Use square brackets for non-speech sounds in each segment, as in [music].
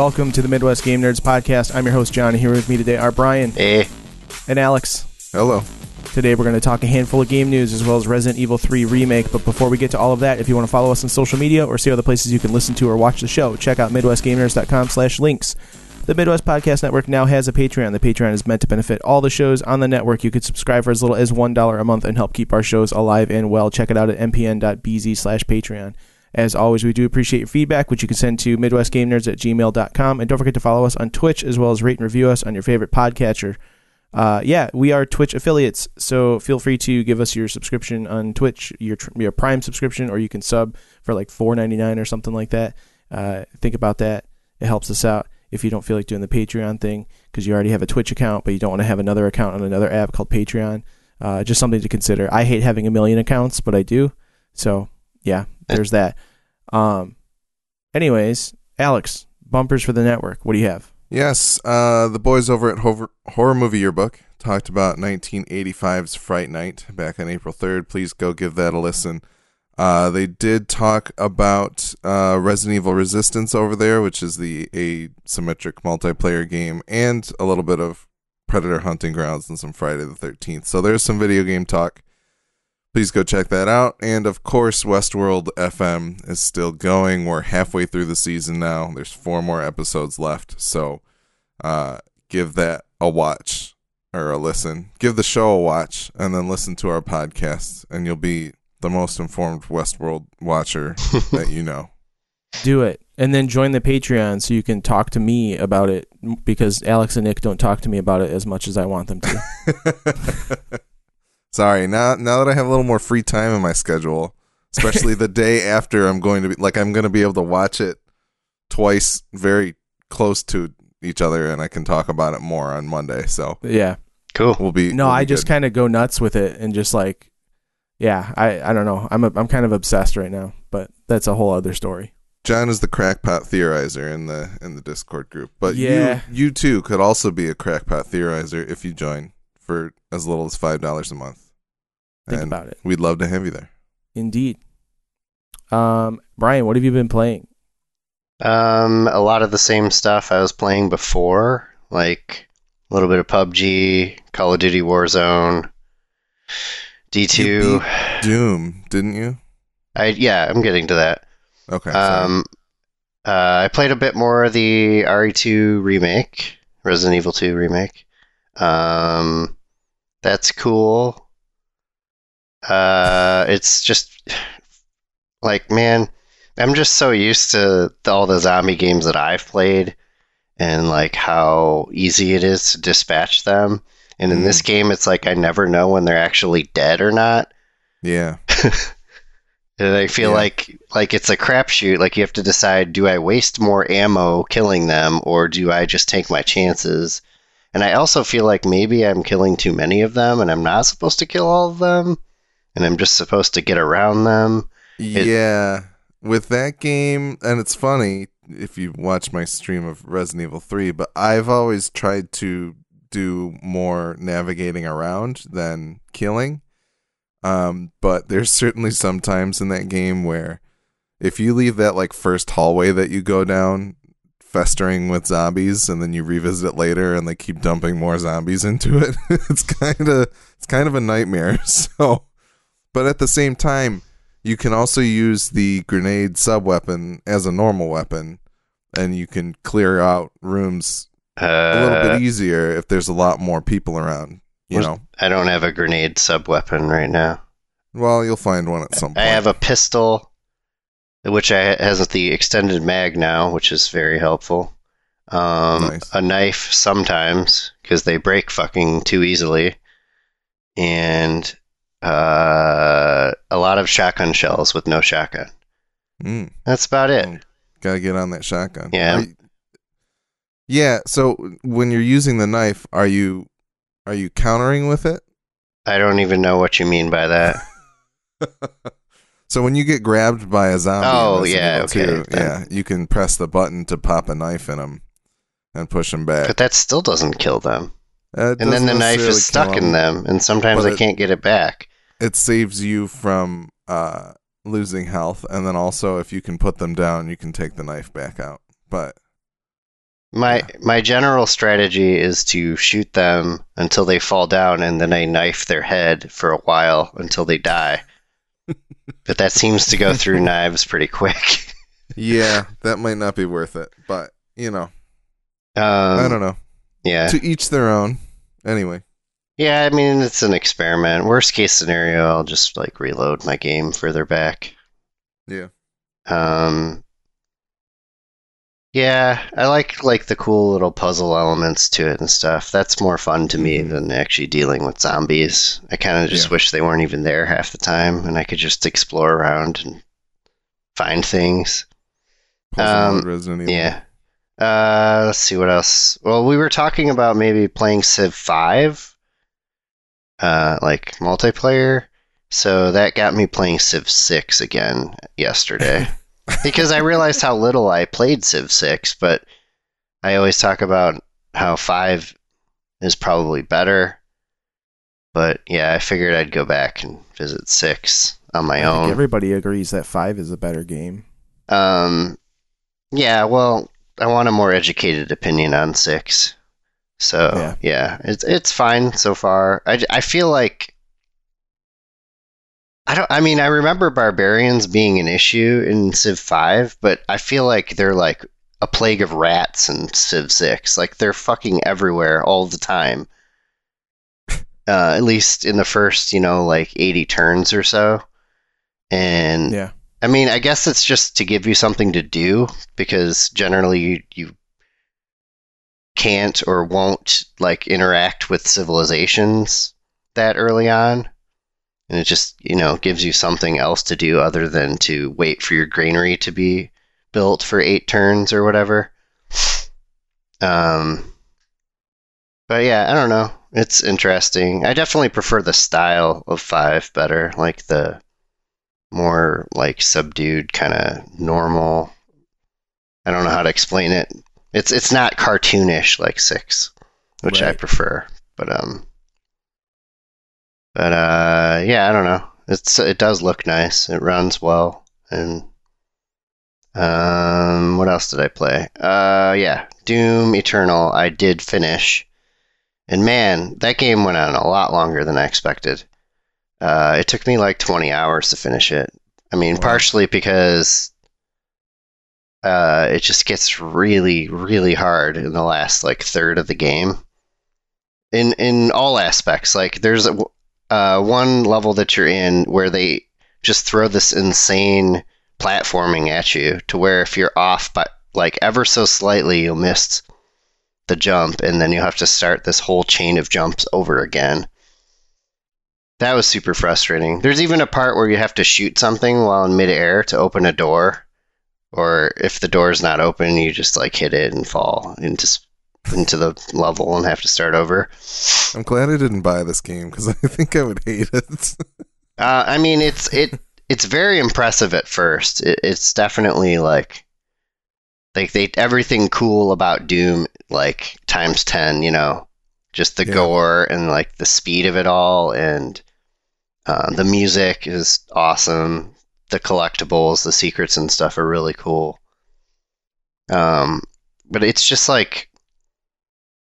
Welcome to the Midwest Game Nerds podcast. I'm your host, John. Here with me today are Brian Hey, and Alex. Hello. Today we're going to talk a handful of game news as well as Resident Evil 3 Remake. But before we get to all of that, if you want to follow us on social media or see other places you can listen to or watch the show, check out MidwestGameNerds.com slash links. The Midwest Podcast Network now has a Patreon. The Patreon is meant to benefit all the shows on the network. You could subscribe for as little as $1 a month and help keep our shows alive and well. Check it out at mpn.bz slash Patreon. As always, we do appreciate your feedback, which you can send to MidwestGameNerds at gmail.com. And don't forget to follow us on Twitch as well as rate and review us on your favorite podcatcher. Uh, yeah, we are Twitch affiliates, so feel free to give us your subscription on Twitch, your your Prime subscription, or you can sub for like four ninety nine or something like that. Uh, think about that; it helps us out. If you don't feel like doing the Patreon thing because you already have a Twitch account, but you don't want to have another account on another app called Patreon, uh, just something to consider. I hate having a million accounts, but I do. So yeah, there's that. Um, anyways, Alex, bumpers for the network. What do you have? Yes, uh, the boys over at Hover- Horror Movie Yearbook talked about 1985's Fright Night back on April 3rd. Please go give that a listen. Uh, they did talk about uh, Resident Evil Resistance over there, which is the asymmetric multiplayer game, and a little bit of Predator Hunting Grounds and some Friday the 13th. So there's some video game talk. Please go check that out. And of course, Westworld FM is still going. We're halfway through the season now. There's four more episodes left. So uh, give that a watch or a listen. Give the show a watch and then listen to our podcast, and you'll be the most informed Westworld watcher [laughs] that you know. Do it. And then join the Patreon so you can talk to me about it because Alex and Nick don't talk to me about it as much as I want them to. [laughs] Sorry, now now that I have a little more free time in my schedule, especially the day [laughs] after I'm going to be like I'm going to be able to watch it twice very close to each other and I can talk about it more on Monday. So yeah. cool. we'll be No, we'll I just kind of go nuts with it and just like, yeah, I, I don't know. I'm a, I'm kind of obsessed right now, but that's a whole other story. John is the crackpot theorizer in the in the Discord group, but Yeah. you you too could also be a crackpot theorizer if you join for as little as five dollars a month. Think and about it. We'd love to have you there. Indeed. Um, Brian, what have you been playing? Um, a lot of the same stuff I was playing before, like a little bit of PUBG, Call of Duty Warzone, D2. Doom, didn't you? I yeah, I'm getting to that. Okay. Um, uh, I played a bit more of the RE2 remake, Resident Evil 2 remake. Um, that's cool. Uh, it's just like man, I'm just so used to all the zombie games that I've played, and like how easy it is to dispatch them. And in this game, it's like I never know when they're actually dead or not. yeah. [laughs] And I feel Yeah. like like it's a crapshoot. Like you have to decide: do I waste more ammo killing them, or do I just take my chances? And I also feel like maybe I'm killing too many of them, and I'm not supposed to kill all of them, and I'm just supposed to get around them. It- yeah. With that game, and it's funny if you watch my stream of Resident Evil 3, but I've always tried to do more navigating around than killing. Um, but there's [laughs] certainly some times in that game where if you leave that like first hallway that you go down festering with zombies and then you revisit it later and they keep dumping more zombies into [laughs] it, it's kind of it's kind of a nightmare. [laughs] So, but at the same time, you can also use the grenade sub weapon as a normal weapon, and you can clear out rooms Uh, a little bit easier if there's a lot more people around. You know, I don't have a grenade sub weapon right now. well, you'll find one at some point. I have a pistol, which I, has the extended mag now, which is very helpful. Um, Nice. A knife sometimes because they break fucking too easily, and uh, a lot of shotgun shells with no shotgun. Mm, That's about it. Oh, gotta get on that shotgun. Yeah. You- yeah. So when you're using the knife, are you are you countering with it? I don't even know what you mean by that. [laughs] So when you get grabbed by a zombie, Oh, yeah, okay. 2, yeah, you can press the button to pop a knife in them and push them back. but that still doesn't kill them. Uh, And then the knife is stuck kill in 'em. them, and sometimes it- can't get it back. It saves you from uh, losing health, and then also if you can put them down, you can take the knife back out. But My my general strategy is to shoot them until they fall down, and then I knife their head for a while until they die. But that seems to go [laughs] through knives pretty quick. Yeah, [laughs] that might not be worth it, but you know, Um, I don't know. Yeah, To each their own. Anyway, yeah. I mean, it's an experiment. Worst case scenario, I'll just like reload my game further back. yeah. Um, yeah, I like like the cool little puzzle elements to it and stuff. That's more fun to me Mhm. than actually dealing with zombies. I kind of just Yeah. wish they weren't even there half the time, and I could just explore around and find things. Um. Yeah. Uh, let's see what else. Well, we were talking about maybe playing Civ Five, uh, like multiplayer. So that got me playing Civ Six again yesterday [laughs] because I realized how little I played Civ Six. But I always talk about how Five is probably better. But yeah, I figured I'd go back and visit Six on my I think own. everybody agrees that five is a better game. Um, yeah, well, I want a more educated opinion on six. So Yeah. yeah, it's it's fine so far. I, I feel like I don't. I mean, I remember barbarians being an issue in Civ Five, but I feel like they're like a plague of rats in Civ Six. Like they're fucking everywhere all the time. [laughs] Uh, at least in the first, you know, like eighty turns or so. And Yeah. I mean, I guess it's just to give you something to do because generally you, you can't or won't like interact with civilizations that early on. And it just, you know, gives you something else to do other than to wait for your granary to be built for eight turns or whatever. Um, but yeah, I don't know. It's interesting. I definitely prefer the style of five better, like the more like subdued kind of normal i don't know how to explain it it's it's not cartoonish like six which i prefer but um but uh yeah i don't know. It's it does look nice. It runs well. And um what else did i play? Uh yeah doom eternal i did finish. And man that game went on a lot longer than i expected. Uh, it took me like 20 hours to finish it. I mean, Wow. partially because uh, it just gets really, really hard in the last like third of the game. In in all aspects, like there's a, uh, one level that you're in where they just throw this insane platforming at you to where if you're off by like ever so slightly, you'll miss the jump, and then you have to start this whole chain of jumps over again. That was super frustrating. There's even a part where you have to shoot something while in midair to open a door, or if the door's not open, you just like hit it and fall into into the level and have to start over. I'm glad I didn't buy this game because I think I would hate it. Uh, I mean, it's it it's very impressive at first. It, it's definitely like like they everything cool about Doom like times ten. You know, just the Yeah. gore and like the speed of it all, and uh, the music is awesome. The collectibles, the secrets and stuff are really cool. Um, but it's just like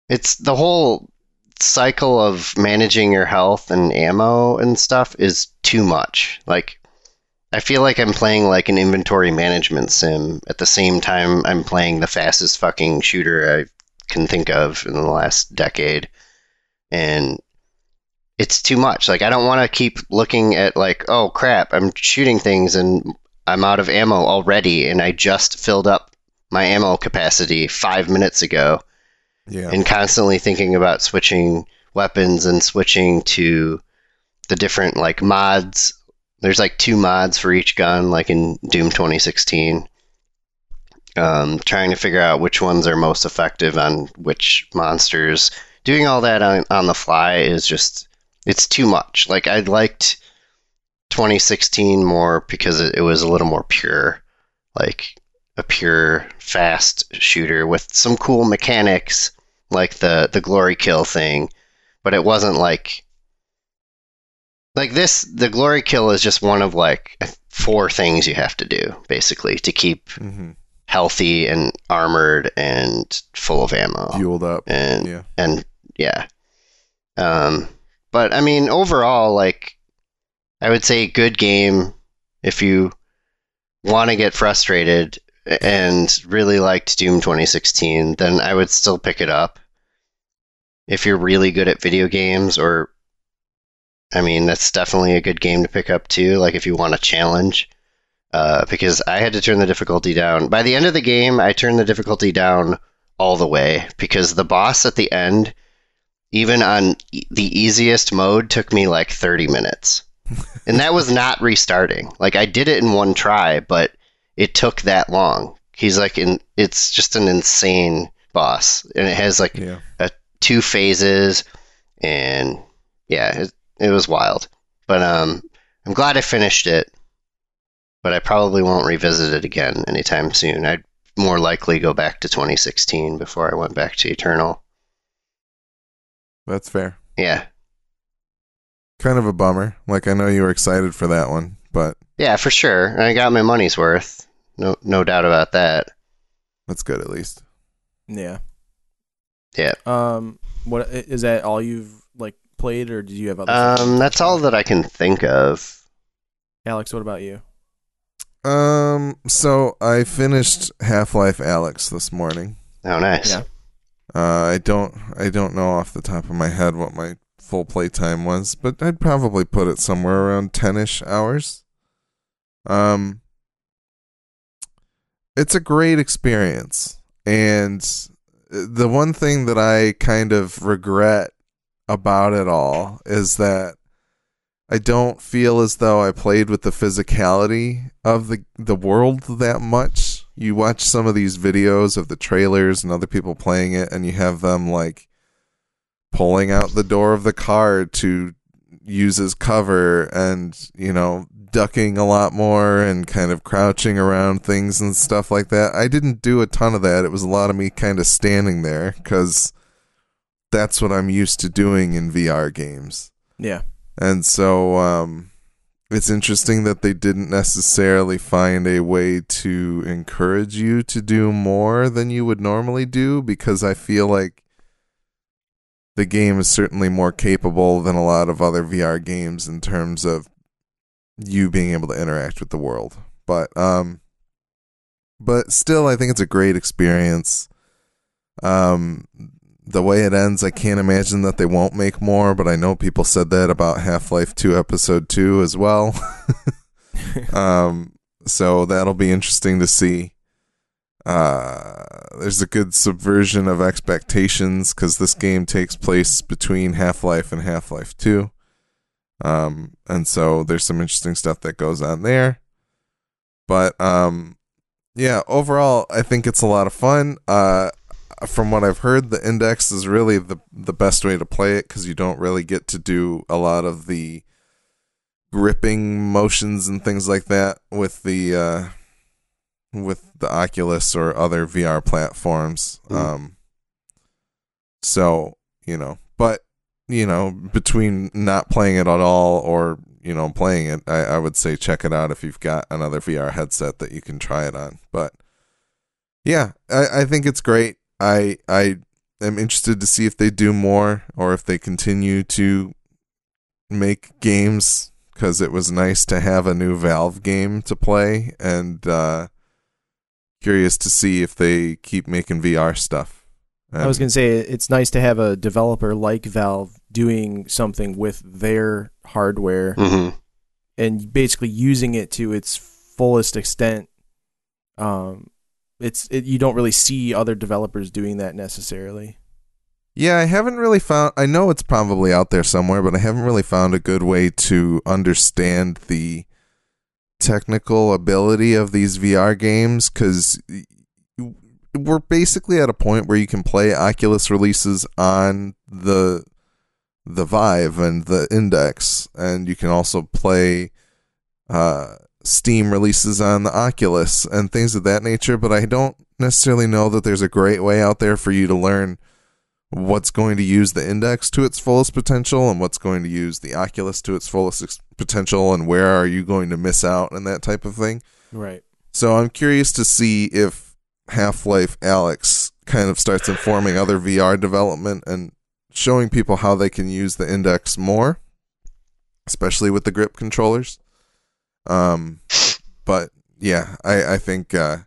it's the whole cycle of managing your health and ammo and stuff is too much. Like I feel like I'm playing like an inventory management sim at the same time I'm playing the fastest fucking shooter I can think of in the last decade. And it's too much. Like I don't want to keep looking at like, oh crap, I'm shooting things and I'm out of ammo already and I just filled up my ammo capacity 5 minutes ago yeah. and constantly thinking about switching weapons and switching to the different like mods. There's like two mods for each gun, like in Doom 2016. Um, trying to figure out which ones are most effective on which monsters. Doing all that on, on the fly is just it's too much. Like I liked 2016 more because it, it was a little more pure, like a pure fast shooter with some cool mechanics like the the glory kill thing, but it wasn't like like this. The glory kill is just one of like four things you have to do basically to keep hmm healthy and armored and full of ammo Fueled up. and Yeah. and yeah. Um, but I mean, overall, like, I would say good game if you want to get frustrated and really liked Doom 2016, then I would still pick it up. If you're really good at video games, or I mean, that's definitely a good game to pick up too. Like if you want a challenge, uh, because I had to turn the difficulty down. By the end of the game, I turned the difficulty down all the way because the boss at the end, even on e- the easiest mode, took me like 30 minutes. and that was not restarting. Like I did it in one try, but it took that long. He's like in it's just an insane boss and it has like Yeah. two phases and yeah, it, it was wild. But um I'm glad I finished it. But I probably won't revisit it again anytime soon. I'd more likely go back to 2016 before I went back to Eternal. That's fair. Yeah. Kind of a bummer. Like I know you were excited for that one, but Yeah, for sure. I got my money's worth. No no doubt about that. that's good at least. Yeah. Yeah. Um. what is that? All you've like played, or did you have other? stuff? Um that's all that I can think of. Alex, what about you? Um so I finished Half-Life Alyx this morning. Oh nice. Yeah. Uh, I don't I don't know off the top of my head what my full play time was, but I'd probably put it somewhere around 10ish hours. Um it's a great experience and the one thing that I kind of regret about it all is that I don't feel as though I played with the physicality of the the world that much. You watch some of these videos of the trailers and other people playing it and you have them like pulling out the door of the car to use as cover and, you know, ducking a lot more and kind of crouching around things and stuff like that. I didn't do a ton of that. It was a lot of me kind of standing there cuz that's what I'm used to doing in VR games. Yeah. And so um, it's interesting that they didn't necessarily find a way to encourage you to do more than you would normally do because I feel like the game is certainly more capable than a lot of other VR games in terms of you being able to interact with the world. But um but still I think it's a great experience. Um the way it ends, I can't imagine that they won't make more, but I know people said that about Half Life 2 Episode 2 as well. [laughs] um, so that'll be interesting to see. Uh, there's a good subversion of expectations because this game takes place between Half Life and Half Life 2. Um, and so there's some interesting stuff that goes on there. But um, yeah, overall, I think it's a lot of fun. Uh, from what I've heard, the index is really the the best way to play it because you don't really get to do a lot of the gripping motions and things like that with the uh, with the Oculus or other VR platforms. Mhm. Um, so you know, but you know, between not playing it at all or you know playing it, I, I would say check it out if you've got another VR headset that you can try it on. But yeah, I, I think it's great. I I am interested to see if they do more or if they continue to make games because it was nice to have a new Valve game to play and uh, curious to see if they keep making VR stuff. I was gonna say it's nice to have a developer like Valve doing something with their hardware hmm and basically using it to its fullest extent. Um, it's it, you don't really see other developers doing that necessarily. Yeah, I haven't really found. I know it's probably out there somewhere, but I haven't really found a good way to understand the technical ability of these VR games because we're basically at a point where you can play Oculus releases on the the Vive and the Index, and you can also play uh, Steam releases on the Oculus and things of that nature. But I don't necessarily know that there's a great way out there for you to learn what's going to use the index to its fullest potential and what's going to use the oculus to its fullest ex- potential and where are you going to miss out and that type of thing Right. so i'm curious to see if Half Life Alyx kind of starts informing other VR development and showing people how they can use the index more, especially with the grip controllers. Um, but yeah, I I think uh,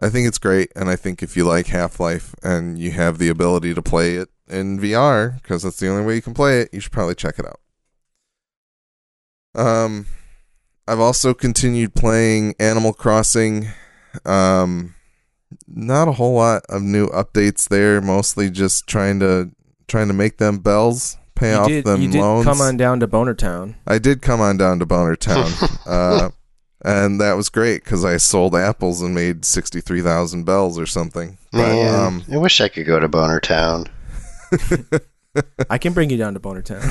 I think it's great, and I think if you like Half Life and you have the ability to play it in VR, because that's the only way you can play it, you should probably check it out. Um, I've also continued playing Animal Crossing. Um, not a whole lot of new updates there. Mostly just trying to trying to make them bells, pay You off did, them you did loans. come on down to Boner Town. I did come on down to Boner Town, [laughs] uh, and that was great because I sold apples and made sixty three thousand bells or something. But, Man, um, I wish I could go to Boner Town. [laughs] I can bring you down to Boner Town. [laughs]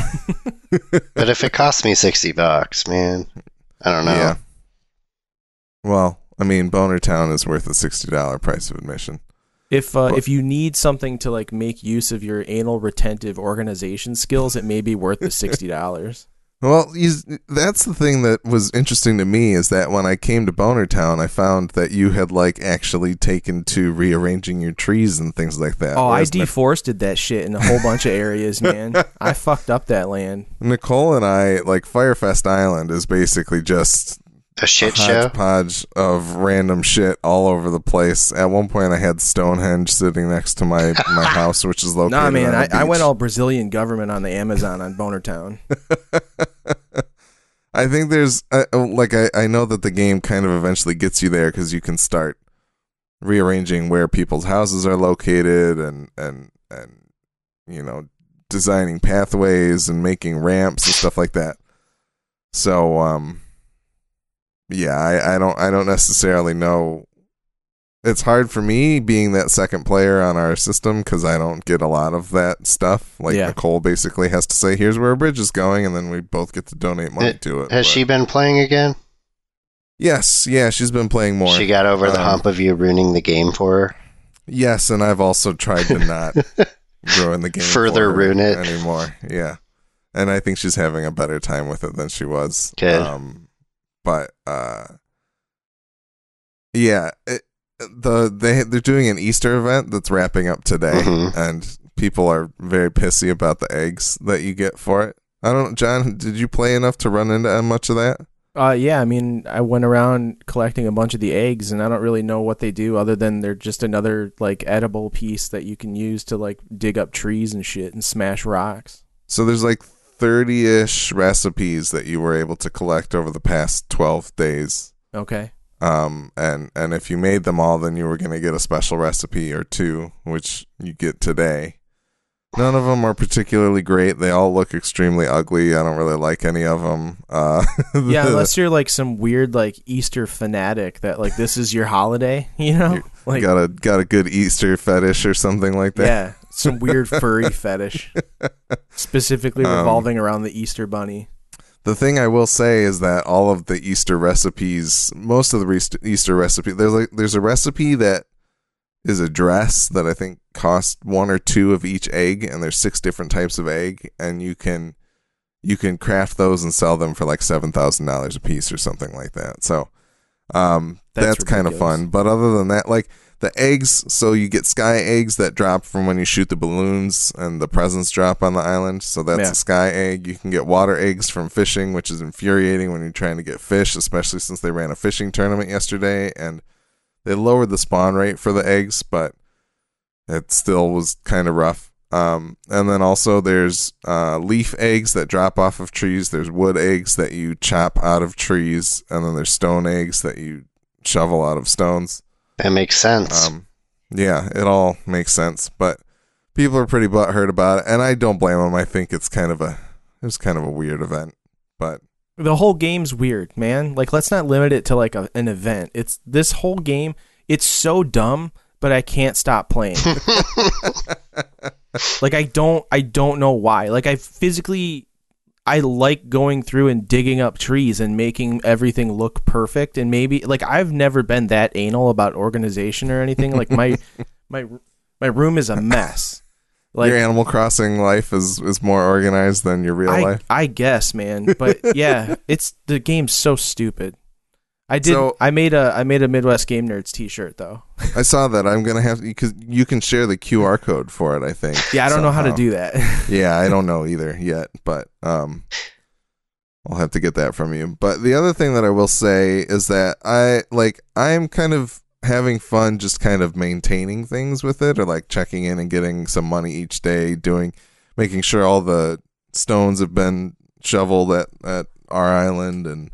But if it costs me 60 bucks, man, I don't know. yeah. Well, I mean, Boner Town is worth a sixty dollar price of admission. If uh, if you need something to like make use of your anal retentive organization skills, it may be worth the sixty [laughs] dollars. Well, you, that's the thing that was interesting to me is that when I came to Boner Town, I found that you had like actually taken to rearranging your trees and things like that. Oh, I deforested that shit in a whole bunch of areas, man. [laughs] I fucked up that land. Nicole and I like Firefest Island is basically just A shit a show? hodgepodge of random shit all over the place. At one point, I had Stonehenge sitting next to my my [laughs] house, which is located. Nah, man, I, the I went all Brazilian government on the Amazon on Boner Town. [laughs] I think there's uh, like I, I know that the game kind of eventually gets you there because you can start rearranging where people's houses are located and and and you know designing pathways and making ramps and stuff like that. So um yeah, I, I don't I don't necessarily know. It's hard for me being that second player on our system because I don't get a lot of that stuff. Like Yeah. Nicole basically has to say, "Here's where a bridge is going," and then we both get to donate money It- to it. Has but- she been playing again? Yes, yeah, she's been playing more. She got over the Um, hump of you ruining the game for her. yes, and I've also tried to not [laughs] ruin the game Further for her ruin it. anymore. Yeah, and I think she's having a better time with it than she was. Good. Um, but uh, yeah, it, the they they're doing an Easter event that's wrapping up today, Mhm. and people are very pissy about the eggs that you get for it. I don't, John. Did you play enough to run into much of that? Uh, yeah, I mean, I went around collecting a bunch of the eggs, and I don't really know what they do other than they're just another like edible piece that you can use to like dig up trees and shit and smash rocks. So there's like 30-ish recipes that you were able to collect over the past 12 days. Okay. Um and and if you made them all then you were going to get a special recipe or two which you get today. None of them are particularly great. They all look extremely ugly. I don't really like any of them. Uh [laughs] Yeah, unless you're like some weird like Easter fanatic that like this is your holiday, you know? [laughs] Like got a got a good Easter fetish or something like that. yeah, some weird [laughs] furry fetish specifically Um, revolving around the Easter bunny. The thing I will say is that all of the Easter recipes, most of the Easter recipe, there's like there's a recipe that is a dress that I think costs one or two of each egg, and there's six different types of egg, and you can you can craft those and sell them for like seven thousand dollars a piece or something like that. So um, That's that's, kind of fun. But other than that, like the eggs, so you get sky eggs that drop from when you shoot the balloons, and the presents drop on the island. So that's Yeah. a sky egg. You can get water eggs from fishing, which is infuriating when you're trying to get fish, especially since they ran a fishing tournament yesterday and they lowered the spawn rate for the eggs, but it still was kind of rough. Um, and then also there's uh, leaf eggs that drop off of trees. There's wood eggs that you chop out of trees, and then there's stone eggs that you shovel out of stones. That makes sense. Um, yeah, it all makes sense, but people are pretty butthurt about it, and I don't blame them. I think it's kind of a it was kind of a weird event, but The whole game's weird, man. Like let's not limit it to like a, an event. It's this whole game, it's so dumb, but I can't stop playing. [laughs] [laughs] like I don't I don't know why. Like I physically I like going through and digging up trees and making everything look perfect and maybe like I've never been that anal about organization or anything. Like my [laughs] my my room is a mess. Like your Animal Crossing life is is more organized than your real I, life. I guess, man. But yeah, it's the game's so stupid. I did. So- I made a I made a Midwest Game Nerds T-shirt though. I saw that. I'm gonna have because you can share the QR code for it. I think. Yeah, I don't know how to do that. [laughs] yeah, I don't know either yet, but um, I'll have to get that from you. But the other thing that I will say is that I like I'm kind of having fun just kind of maintaining things with it or like checking in and getting some money each day doing making sure all the stones have been shoveled at at our island and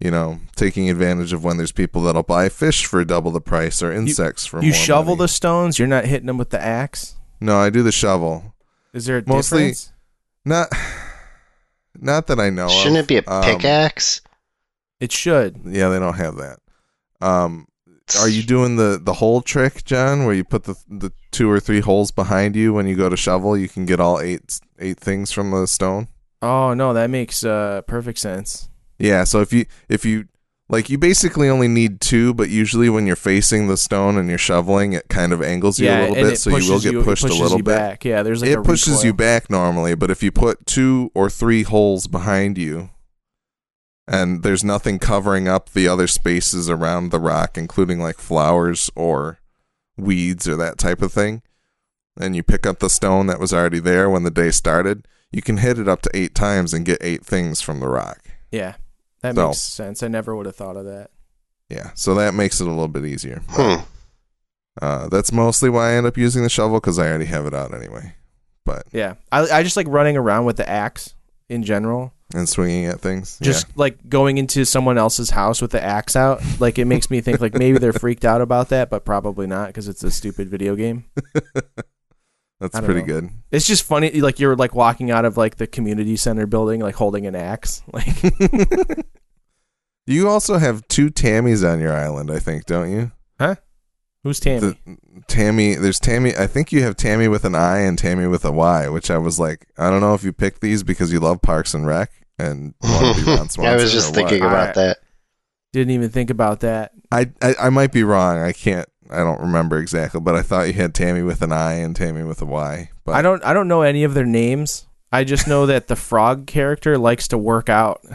you know taking advantage of when there's people that'll buy fish for double the price or insects for you more shovel money. the stones. You're not hitting them with the axe. no i do the shovel Is there a Mostly- difference? not not that i know Shouldn't of. it be a Um, pickaxe? It should. Yeah, they don't have that. Um, are you doing the the hole trick, John, where you put the the two or three holes behind you when you go to shovel? You can get all eight eight things from the stone. Oh no, that makes uh, perfect sense. Yeah, so if you if you like, you basically only need two, but usually when you're facing the stone and you're shoveling, it kind of angles you yeah, a little bit, so you will get it pushed a pushes little you bit. Back. Yeah, there's like it pushes recoil. you back normally, but if you put two or three holes behind you and there's nothing covering up the other spaces around the rock, including like flowers or weeds or that type of thing, and you pick up the stone that was already there when the day started, you can hit it up to eight times and get eight things from the rock. Yeah, that So- makes sense. I never would have thought of that. Yeah, so that makes it a little bit easier. Hmm. Uh, that's mostly why I end up using the shovel because I already have it out anyway. But Yeah, I I just like running around with the axe in general. and swinging at things, Just like going into someone else's house with the axe out, like it makes me think like maybe they're freaked out about that, but probably not because it's a stupid video game. [laughs] yeah, that's pretty know. good. It's just funny, like you're like walking out of like the community center building, like holding an axe. [laughs] Like, [laughs] You also have two Tammys on your island, I think, don't you? Huh? Who's Tammy? The, Tammy, there's Tammy. I think you have Tammy with an I and Tammy with a Y, which I was like, I don't know if you picked these because you love Parks and Rec and [laughs] want to be Ron Swanson. I was just thinking what. about I- that. Didn't even think about that. I, I I might be wrong. I can't. I don't remember exactly, but I thought you had Tammy with an I and Tammy with a Y. But I don't. I don't know any of their names. I just know that the frog character likes to work out. [laughs]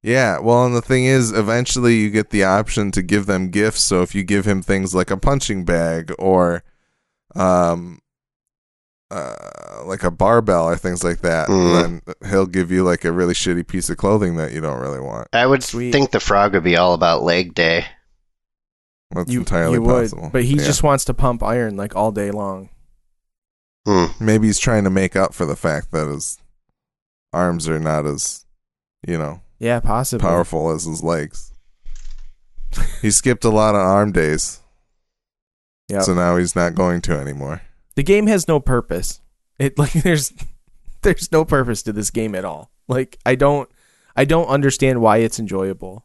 Yeah, well, and the thing is, eventually you get the option to give them gifts. So if you give him things like a punching bag or, um, uh, like a barbell or things like that, Mm. then he'll give you like a really shitty piece of clothing that you don't really want. I would Sweet. think the frog would be all about leg day. That's you, entirely you would, possible. but he Yeah. just wants to pump iron like all day long. Hmm. maybe he's trying to make up for the fact that his arms are not as, you know, Yeah, possibly. powerful as his legs. he skipped a lot of arm days, Yep. so now he's not going to anymore. the game has no purpose. It like [laughs] there's there's no purpose to this game at all. Like I don't I don't understand why it's enjoyable.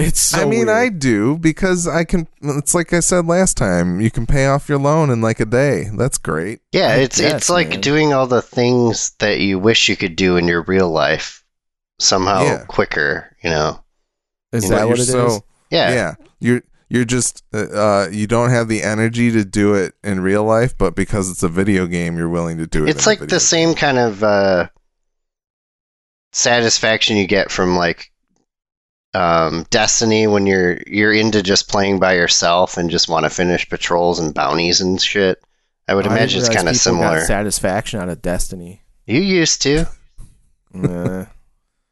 It's so I mean, weird. I do because I can. It's like I said last time. You can pay off your loan in like a day. That's great. Yeah, it's guess, it's like man. doing all the things that you wish you could do in your real life somehow Yeah. quicker. You know? is you know, that what you're it is? so, Yeah. Yeah. You're you're just uh, uh, you don't have the energy to do it in real life, but because it's a video game, you're willing to do it. It's in a like video the same kind of uh, satisfaction you get from like um, Destiny when you're you're into just playing by yourself and just want to finish patrols and bounties and shit. I would I didn't imagine it's kind of people got similar. satisfaction out of Destiny. You used to. Nah.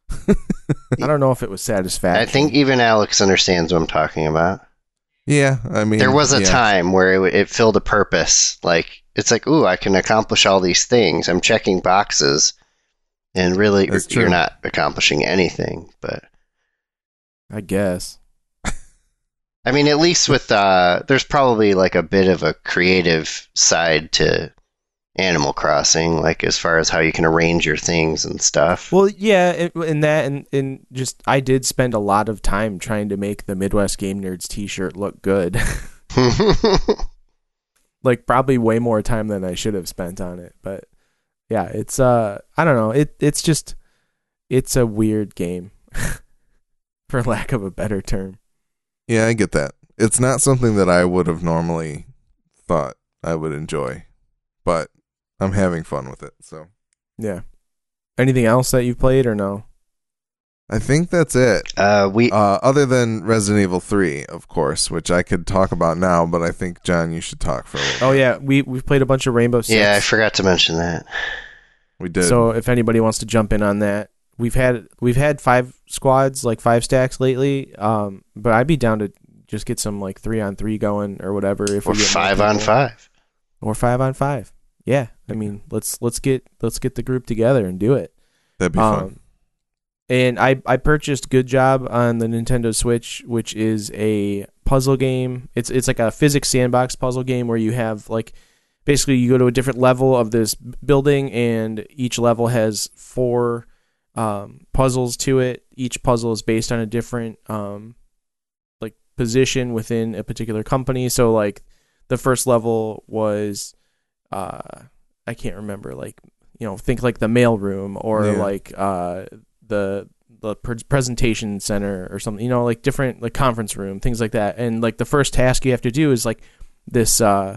[laughs] I don't know if it was satisfaction. I think even Alex understands what I'm talking about. Yeah, I mean, there was a yeah. time where it, it filled a purpose. Like it's like, ooh, I can accomplish all these things. I'm checking boxes, and really, That's you're true. not accomplishing anything. But I guess. I mean, at least with uh, there's probably like a bit of a creative side to Animal Crossing, like as far as how you can arrange your things and stuff. Well, yeah, it, in that and and just I did spend a lot of time trying to make the Midwest Game Nerds T-shirt look good. [laughs] like probably way more time than I should have spent on it. But yeah, it's uh I don't know. It it's just it's a weird game. [laughs] For lack of a better term. Yeah, I get that. It's not something that I would have normally thought I would enjoy, but I'm having fun with it. So Yeah. Anything else that you've played or no? I think that's it. Uh, we Uh, other than Resident Evil 3, of course, which I could talk about now, but I think John, you should talk for a little. Oh yeah, we we've played a bunch of Rainbow Six. yeah, I forgot to mention that. We did. So if anybody wants to jump in on that, we've had we've had five squads, like five stacks lately. Um, but I'd be down to just get some like three on three going or whatever. If Or we get five on five. or five on five. Yeah, I mean let's let's get let's get the group together and do it. That'd be fun. Um, and I I purchased Good Job on the Nintendo Switch, which is a puzzle game. It's it's like a physics sandbox puzzle game where you have like basically you go to a different level of this building, and each level has four um, puzzles to it. Each puzzle is based on a different um, like position within a particular company. So like the first level was uh, I can't remember like you know think like the mailroom or Yeah. like uh, the the pre- presentation center or something you know like different like conference room things like that and like the first task you have to do is like this uh,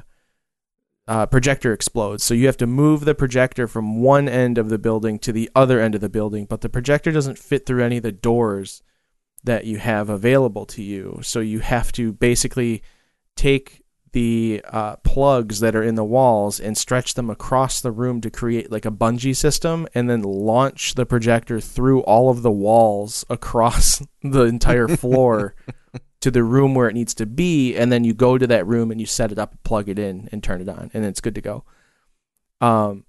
uh, projector explodes. So you have to move the projector from one end of the building to the other end of the building but the projector doesn't fit through any of the doors that you have available to you. So you have to basically take the uh, plugs that are in the walls and stretch them across the room to create like a bungee system and then launch the projector through all of the walls across [laughs] the entire floor [laughs] to the room where it needs to be and then you go to that room and you set it up plug it in and turn it on and it's good to go um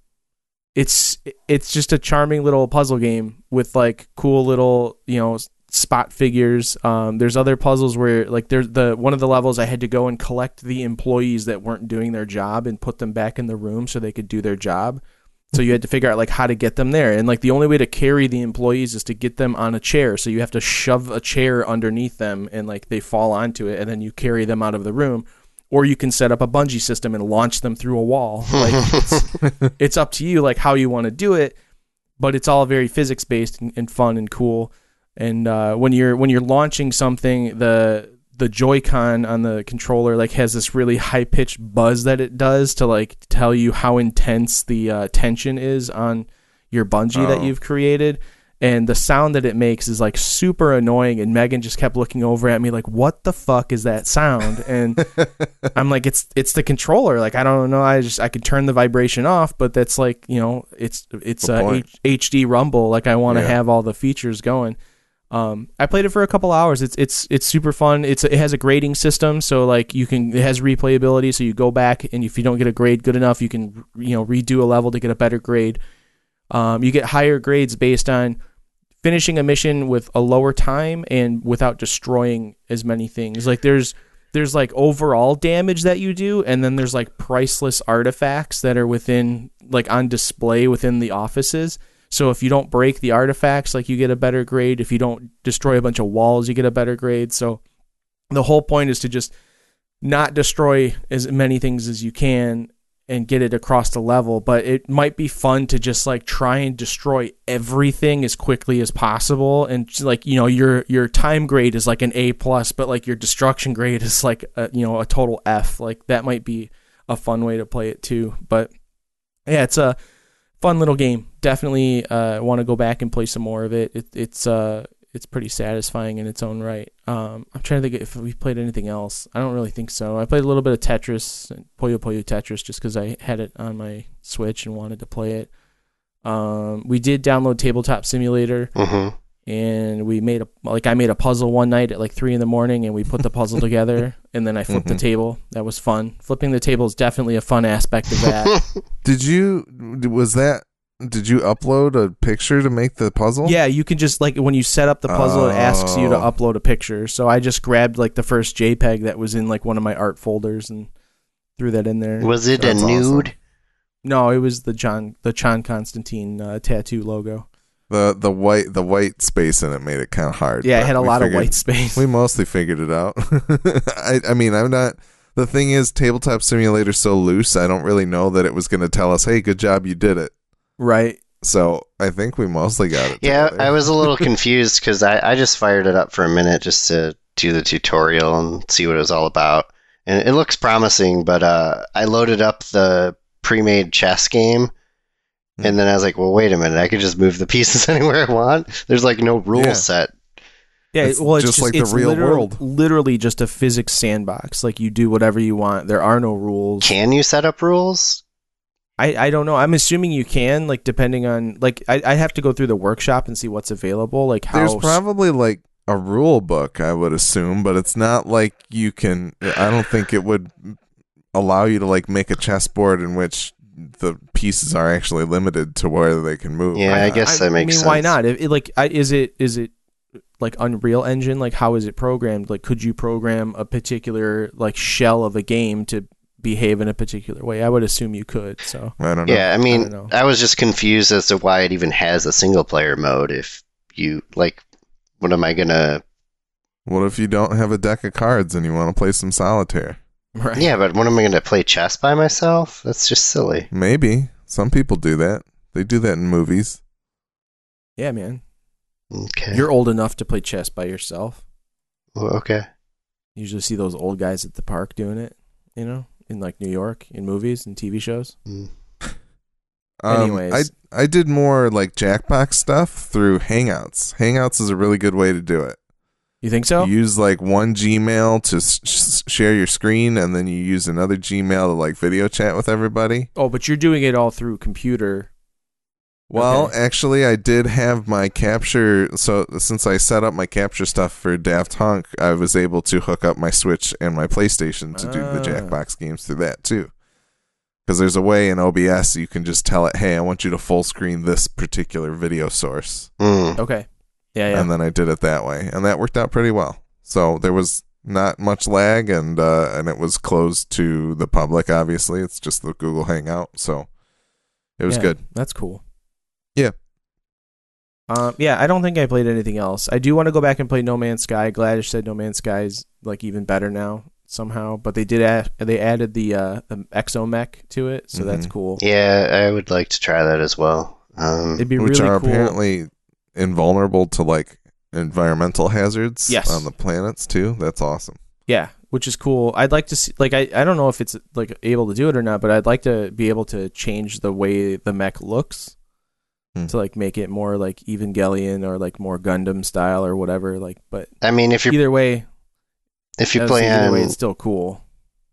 it's it's just a charming little puzzle game with like cool little you know spot figures. Um, there's other puzzles where like there's the one of the levels I had to go and collect the employees that weren't doing their job and put them back in the room so they could do their job. So you had to figure out like how to get them there, and like the only way to carry the employees is to get them on a chair. So you have to shove a chair underneath them, and like they fall onto it, and then you carry them out of the room. Or you can set up a bungee system and launch them through a wall. [laughs] Like it's, it's up to you, like how you want to do it. But it's all very physics based and, and fun and cool and uh, when you're when you're launching something the the joy-con on the controller like has this really high pitched buzz that it does to like tell you how intense the uh, tension is on your bungee that Oh. you've created and the sound that it makes is like super annoying and megan just kept looking over at me like what the fuck is that sound and [laughs] i'm like it's it's the controller like i don't know i just i could turn the vibration off but that's like you know it's it's Good uh. H- hd rumble like i want to Yeah. have all the features going um, I played it for a couple hours. It's it's it's super fun. It's it has a grading system, so like you can it has replayability. So you go back and if you don't get a grade good enough, you can you know redo a level to get a better grade. Um, you get higher grades based on finishing a mission with a lower time and without destroying as many things. Like there's there's like overall damage that you do, and then there's like priceless artifacts that are within like on display within the offices. So if you don't break the artifacts, like you get a better grade. If you don't destroy a bunch of walls, you get a better grade. So the whole point is to just not destroy as many things as you can and get it across the level. But it might be fun to just like try and destroy everything as quickly as possible. And like you know your your time grade is like an a plus but like your destruction grade is like a, you know a total f. Like that might be a fun way to play it too. But yeah it's a fun little game definitely uh want to go back and play some more of it, it it's uh it's pretty satisfying in its own right. Um, I'm trying to think if we played anything else. I don't really think so. I played a little bit of Tetris, Puyo Puyo Tetris, just because I had it on my Switch and wanted to play it. Um, we did download Tabletop Simulator, hmm and we made a like I made a puzzle one night at like three in the morning, and we put the puzzle [laughs] together, and then I flipped the Mhm. table. That was fun. Flipping the table is definitely a fun aspect of that. [laughs] Did you was that did you upload a picture to make the puzzle? Yeah, you can just like when you set up the puzzle, it asks you to Oh. upload a picture. So I just grabbed like the first JPEG that was in like one of my art folders and threw that in there. Was it a That's nude? awesome. No, it was the John the John Constantine uh, tattoo logo. The the white the white space in it made it kind of hard. Yeah, it but had a we lot of figured- white space. We mostly figured it out. [laughs] I I mean, I'm not the thing is tabletop simulator's so loose, I don't really know that it was going to tell us, "Hey, good job, you did it." Right. So, I think we mostly got it. Yeah, together. I was a little [laughs] confused because I, I just fired it up for a minute just to do the tutorial and see what it was all about. And it looks promising, but uh, I loaded up the pre made chess game And then I was like, well, wait a minute. I could just move the [laughs] pieces anywhere I want. There's like no rule Yeah. set. Yeah, It's well, it's just just, like the real literal- world. Literally just a physics sandbox. Like you do whatever you want. There are no rules. Can you set up rules? I, I don't know. I'm assuming you can, like depending on like I I have to go through the workshop and see what's available. Like how There's probably like a rule book, I would assume, but it's not like you can. I don't think it would allow you to like make a chessboard in which the pieces are actually limited to where they can move. Yeah, I guess that makes I mean, sense. why not? If, it, like, I, is it is it like Unreal Engine? Like, how is it programmed? Like, could you program a particular like shell of a game to behave in a particular way? I would assume you could. So I don't know. Yeah, I mean, don't. I, was just confused as to why it even has a single player mode. If you like, what am I gonna? What if you don't have a deck of cards and you want to play some solitaire? right. Yeah, but what am I gonna play chess by myself? That's just silly. Maybe some people do that. They do that in movies. Yeah, man. Okay. You're old enough to play chess by yourself. Well, okay. You usually see those old guys at the park doing it. You know, in like New York, in movies and TV shows. Mm. [laughs] Um, Anyways. I I did more like Jackbox stuff through Hangouts. Hangouts is a really good way to do it. You think so? You use like one Gmail to s- s- share your screen, and then you use another Gmail to like video chat with everybody. oh, but you're doing it all through computer. Well, Okay. actually, I did have my capture. So since I set up my capture stuff for Daft Punk, I was able to hook up my Switch and my PlayStation to do the Ah. Jackbox games through that too. Because there's a way in OBS you can just tell it, "Hey, I want you to full screen this particular video source," Mm. Okay. Yeah, yeah. and then I did it that way, and that worked out pretty well. So there was not much lag, and uh, and it was closed to the public. Obviously, it's just the Google Hangout, so it was Yeah, good. That's cool. Yeah. Um, yeah, I don't think I played anything else. I do want to go back and play No Man's Sky. Gladish said No Man's Sky is like even better now somehow, but they did add they added the uh, the exomech to it, so that's Mhm. cool. Yeah, I would like to try that as well. Um, It'd be which really are cool. apparently invulnerable to like environmental hazards Yes. on the planets too. That's awesome. Yeah, which is cool. I'd like to see like I, I don't know if it's like able to do it or not, but I'd like to be able to change the way the mech looks Hmm. to like make it more like Evangelion or like more Gundam style or whatever. Like, but I mean, if you either way, if you I would say play either on way, it's still cool.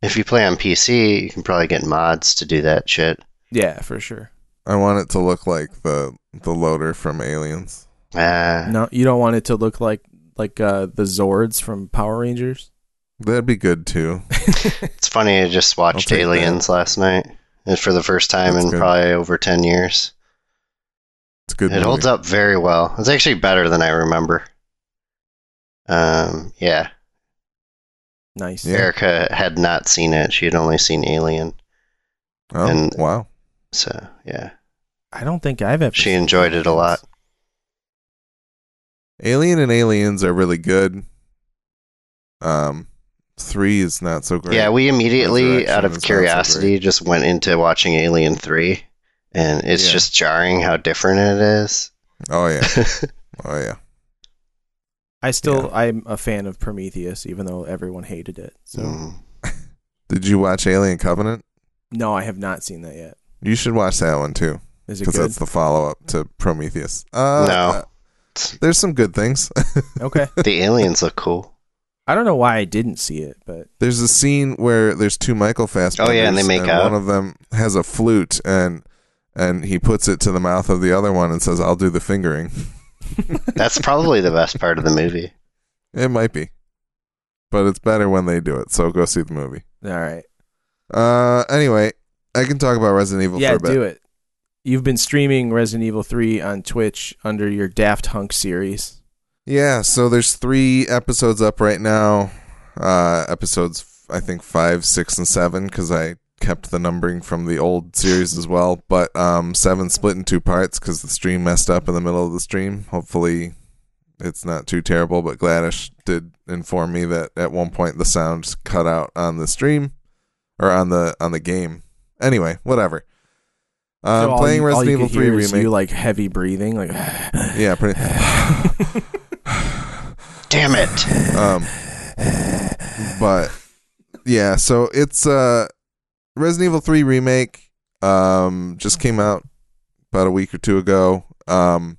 if you play on PC, you can probably get mods to do that shit. Yeah, for sure. I want it to look like the the loader from Aliens. Uh, No, you don't want it to look like like uh, the Zords from Power Rangers. That'd be good too. [laughs] It's funny. I just watched take Aliens last night, and for the first time That's in good. probably over ten years. It's a good. it movie. holds up very well. It's actually better than I remember. Um, yeah. nice. Yeah. Erica had not seen it. She had only seen Alien. Oh and- wow! So yeah, I don't think I've ever. she seen enjoyed it a lot. Alien and Aliens are really good. Um, three is not so great. Yeah, we immediately, out of not so curiosity, just went into watching Alien Three, and it's Yeah. just jarring how different it is. Oh yeah. [laughs] Oh yeah. I still I'm a fan of Prometheus, even though everyone hated it. So Mm. [laughs] Did you watch Alien Covenant? no, I have not seen that yet. You should watch that one too, Is it because good? that's the follow up to Prometheus. Uh, No. uh, there's some good things. [laughs] Okay. the aliens look cool. I don't know why I didn't see it, but There's a scene where there's two Michael Fassbenders. Oh, yeah, and they make out. One of them has a flute, and and he puts it to the mouth of the other one and says, "I'll do the fingering." [laughs] That's probably the best part of the movie. It might be, but it's better when they do it. So go see the movie. all right. Uh, anyway, I can talk about Resident Evil yeah, for a bit. do it. You've been streaming Resident Evil 3 on Twitch under your Daft Hunk series. Yeah, so there's three episodes up right now. Uh, episodes I think five, six, and seven because I kept the numbering from the old series as well. But um, seven split in two parts because the stream messed up in the middle of the stream. Hopefully, it's not too terrible. But Gladish did inform me that at one point the sound cut out on the stream or on the on the game. Anyway, whatever. So Um, all playing you- all Resident you Evil could Three hear is remake. You like heavy breathing, like [sighs] yeah, pretty. [laughs] Damn it! um but yeah so it's uh resident evil 3 remake um just came out about a week or two ago. Um,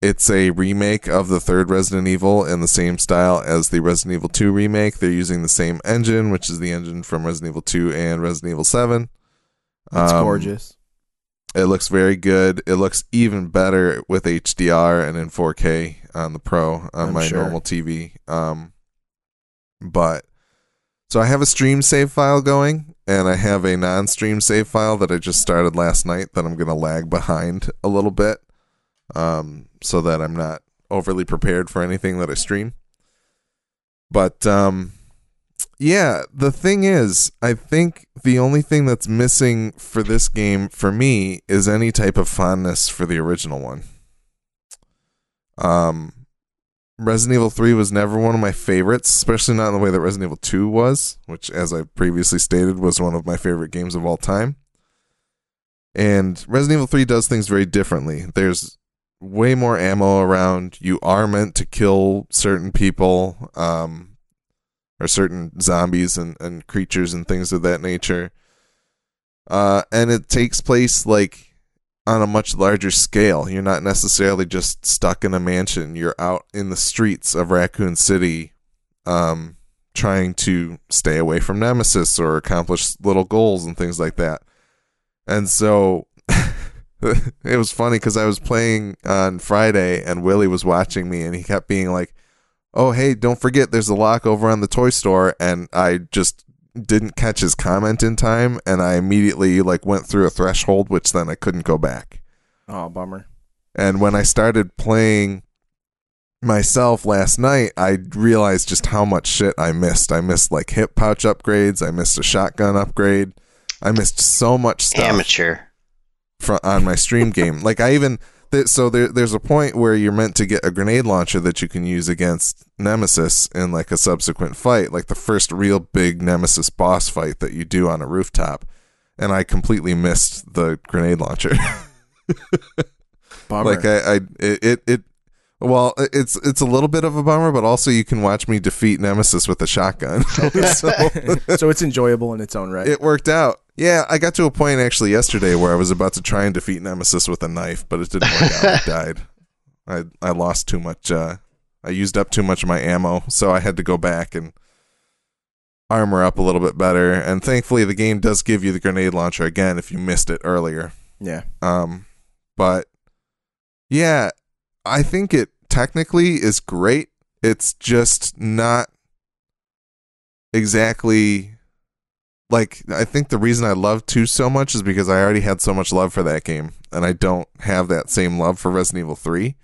it's a remake of the third Resident Evil in the same style as the Resident Evil 2 remake. They're using the same engine, which is the engine from Resident Evil 2 and Resident Evil 7. It's Um, gorgeous. It looks very good. It looks even better with HDR and in 4K on the Pro on I'm my sure. normal TV. Um, but so I have a stream save file going, and I have a non-stream save file that I just started last night that I'm gonna lag behind a little bit, um, so that I'm not overly prepared for anything that I stream. But um, yeah, the thing is, I think the only thing that's missing for this game for me is any type of fondness for the original one. Um, Resident Evil 3 was never one of my favorites, especially not in the way that Resident Evil 2 was, which, as I previously stated, was one of my favorite games of all time. And Resident Evil 3 does things very differently. There's way more ammo around. You are meant to kill certain people. Um, or certain zombies and, and creatures and things of that nature. Uh, and it takes place like on a much larger scale. You're not necessarily just stuck in a mansion. You're out in the streets of Raccoon City, um, trying to stay away from Nemesis or accomplish little goals and things like that. And so [laughs] it was funny because I was playing on Friday and Willie was watching me and he kept being like, oh hey don't forget there's a lock over on the toy store and i just didn't catch his comment in time and i immediately like went through a threshold which then i couldn't go back Oh, bummer. and when i started playing myself last night i realized just how much shit i missed i missed like hip pouch upgrades i missed a shotgun upgrade i missed so much stuff Amateur. fro- on my stream game. Like I even th- so there, there's a point where you're meant to get a grenade launcher that you can use against Nemesis in like a subsequent fight, like the first real big Nemesis boss fight that you do on a rooftop. And I completely missed the grenade launcher. [laughs] Like I, I it, it it well, it's it's a little bit of a bummer, but also you can watch me defeat Nemesis with a shotgun. [laughs] so so it's enjoyable in its own right. it worked out. Yeah, I got to a point actually yesterday where I was about to try and defeat Nemesis with a knife, but it didn't work out. I [laughs] died. I I lost too much. Uh, I used up too much of my ammo, so I had to go back and armor up a little bit better. And thankfully, the game does give you the grenade launcher again if you missed it earlier. yeah. Um, but yeah, I think it technically is great. It's just not exactly like I think the reason I love 2 so much is because I already had so much love for that game and I don't have that same love for Resident Evil 3.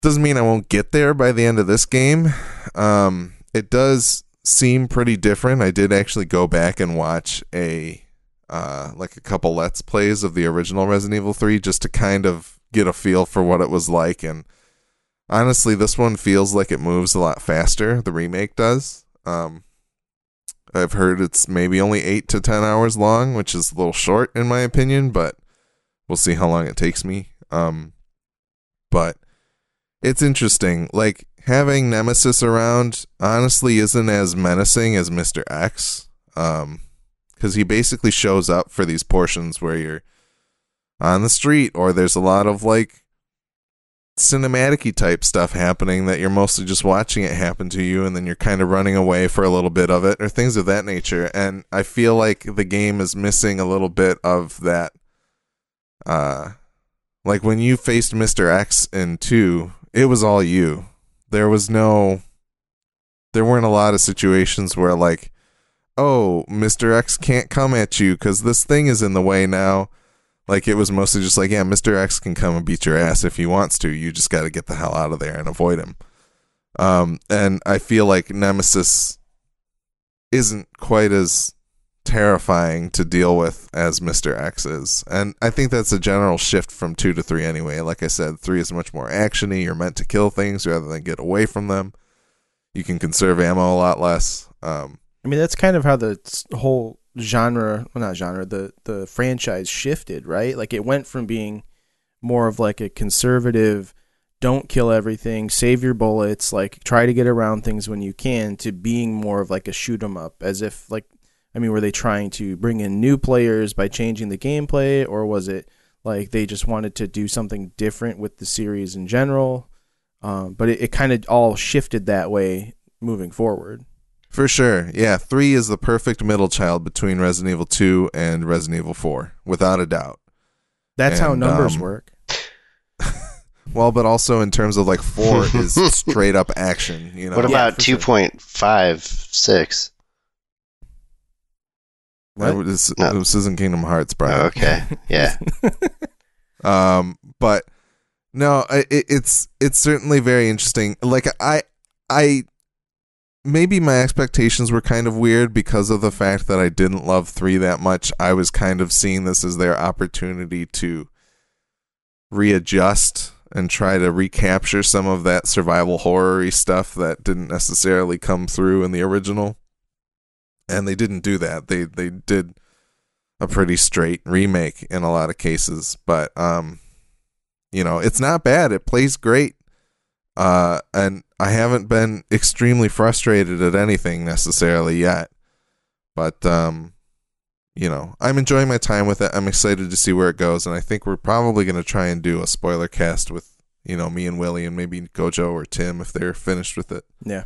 Doesn't mean I won't get there by the end of this game. Um it does seem pretty different. I did actually go back and watch a uh, like a couple let's plays of the original Resident Evil 3 just to kind of get a feel for what it was like and honestly this one feels like it moves a lot faster the remake does um I've heard it's maybe only 8 to 10 hours long which is a little short in my opinion but we'll see how long it takes me um but it's interesting like having Nemesis around honestly isn't as menacing as Mr. X um because he basically shows up for these portions where you're on the street or there's a lot of like cinematic type stuff happening that you're mostly just watching it happen to you and then you're kind of running away for a little bit of it or things of that nature and i feel like the game is missing a little bit of that uh like when you faced mr x in 2 it was all you there was no there weren't a lot of situations where like oh, Mr. X can't come at you because this thing is in the way now. Like it was mostly just like, yeah, Mr. X can come and beat your ass if he wants to. You just got to get the hell out of there and avoid him. Um, and I feel like Nemesis isn't quite as terrifying to deal with as Mr. X is. And I think that's a general shift from 2 to 3 anyway. Like I said, 3 is much more actiony. You're meant to kill things rather than get away from them. You can conserve ammo a lot less. Um, I mean, that's kind of how the whole genre, well, not genre, the the franchise shifted, right? Like it went from being more of like a conservative, don't kill everything, save your bullets, like try to get around things when you can, to being more of like a shoot 'em up, as if like, I mean, were they trying to bring in new players by changing the gameplay, or was it Like they just wanted to do something different with the series in general. Um, but it, it kind of all shifted that way moving forward. For sure. Yeah, 3 is the perfect middle child between Resident Evil 2 and Resident Evil 4, without a doubt. That's how numbers um, work. [laughs] Well, but also in terms of like 4 [laughs] is straight up action, you know. What about for sure. 2.56? What? This, No. this isn't Kingdom Hearts, Brian. Oh, okay. Yeah. [laughs] Um, but no, it, it's it's certainly very interesting. Like I, I maybe my expectations were kind of weird because of the fact that I didn't love three that much. I was kind of seeing this as their opportunity to readjust and try to recapture some of that survival horror stuff that didn't necessarily come through in the original. And they didn't do that. They they did a pretty straight remake in a lot of cases, but um you know, it's not bad. It plays great. Uh and I haven't been extremely frustrated at anything necessarily yet. But um you know, I'm enjoying my time with it. I'm excited to see where it goes and I think we're probably going to try and do a spoiler cast with, you know, me and Willie and maybe Gojo or Tim if they're finished with it. Yeah.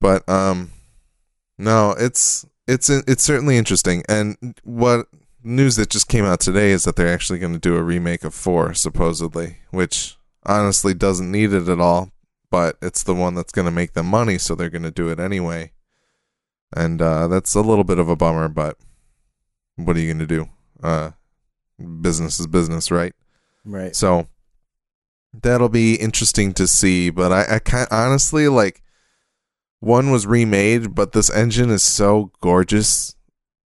But um no, it's it's it's certainly interesting. And what news that just came out today is that they're actually going to do a remake of 4 supposedly, which honestly doesn't need it at all, but it's the one that's going to make them money, so they're going to do it anyway. And uh that's a little bit of a bummer, but what are you going to do? Uh business is business, right? Right. So that'll be interesting to see. But I, I kind honestly like one was remade, but this engine is so gorgeous,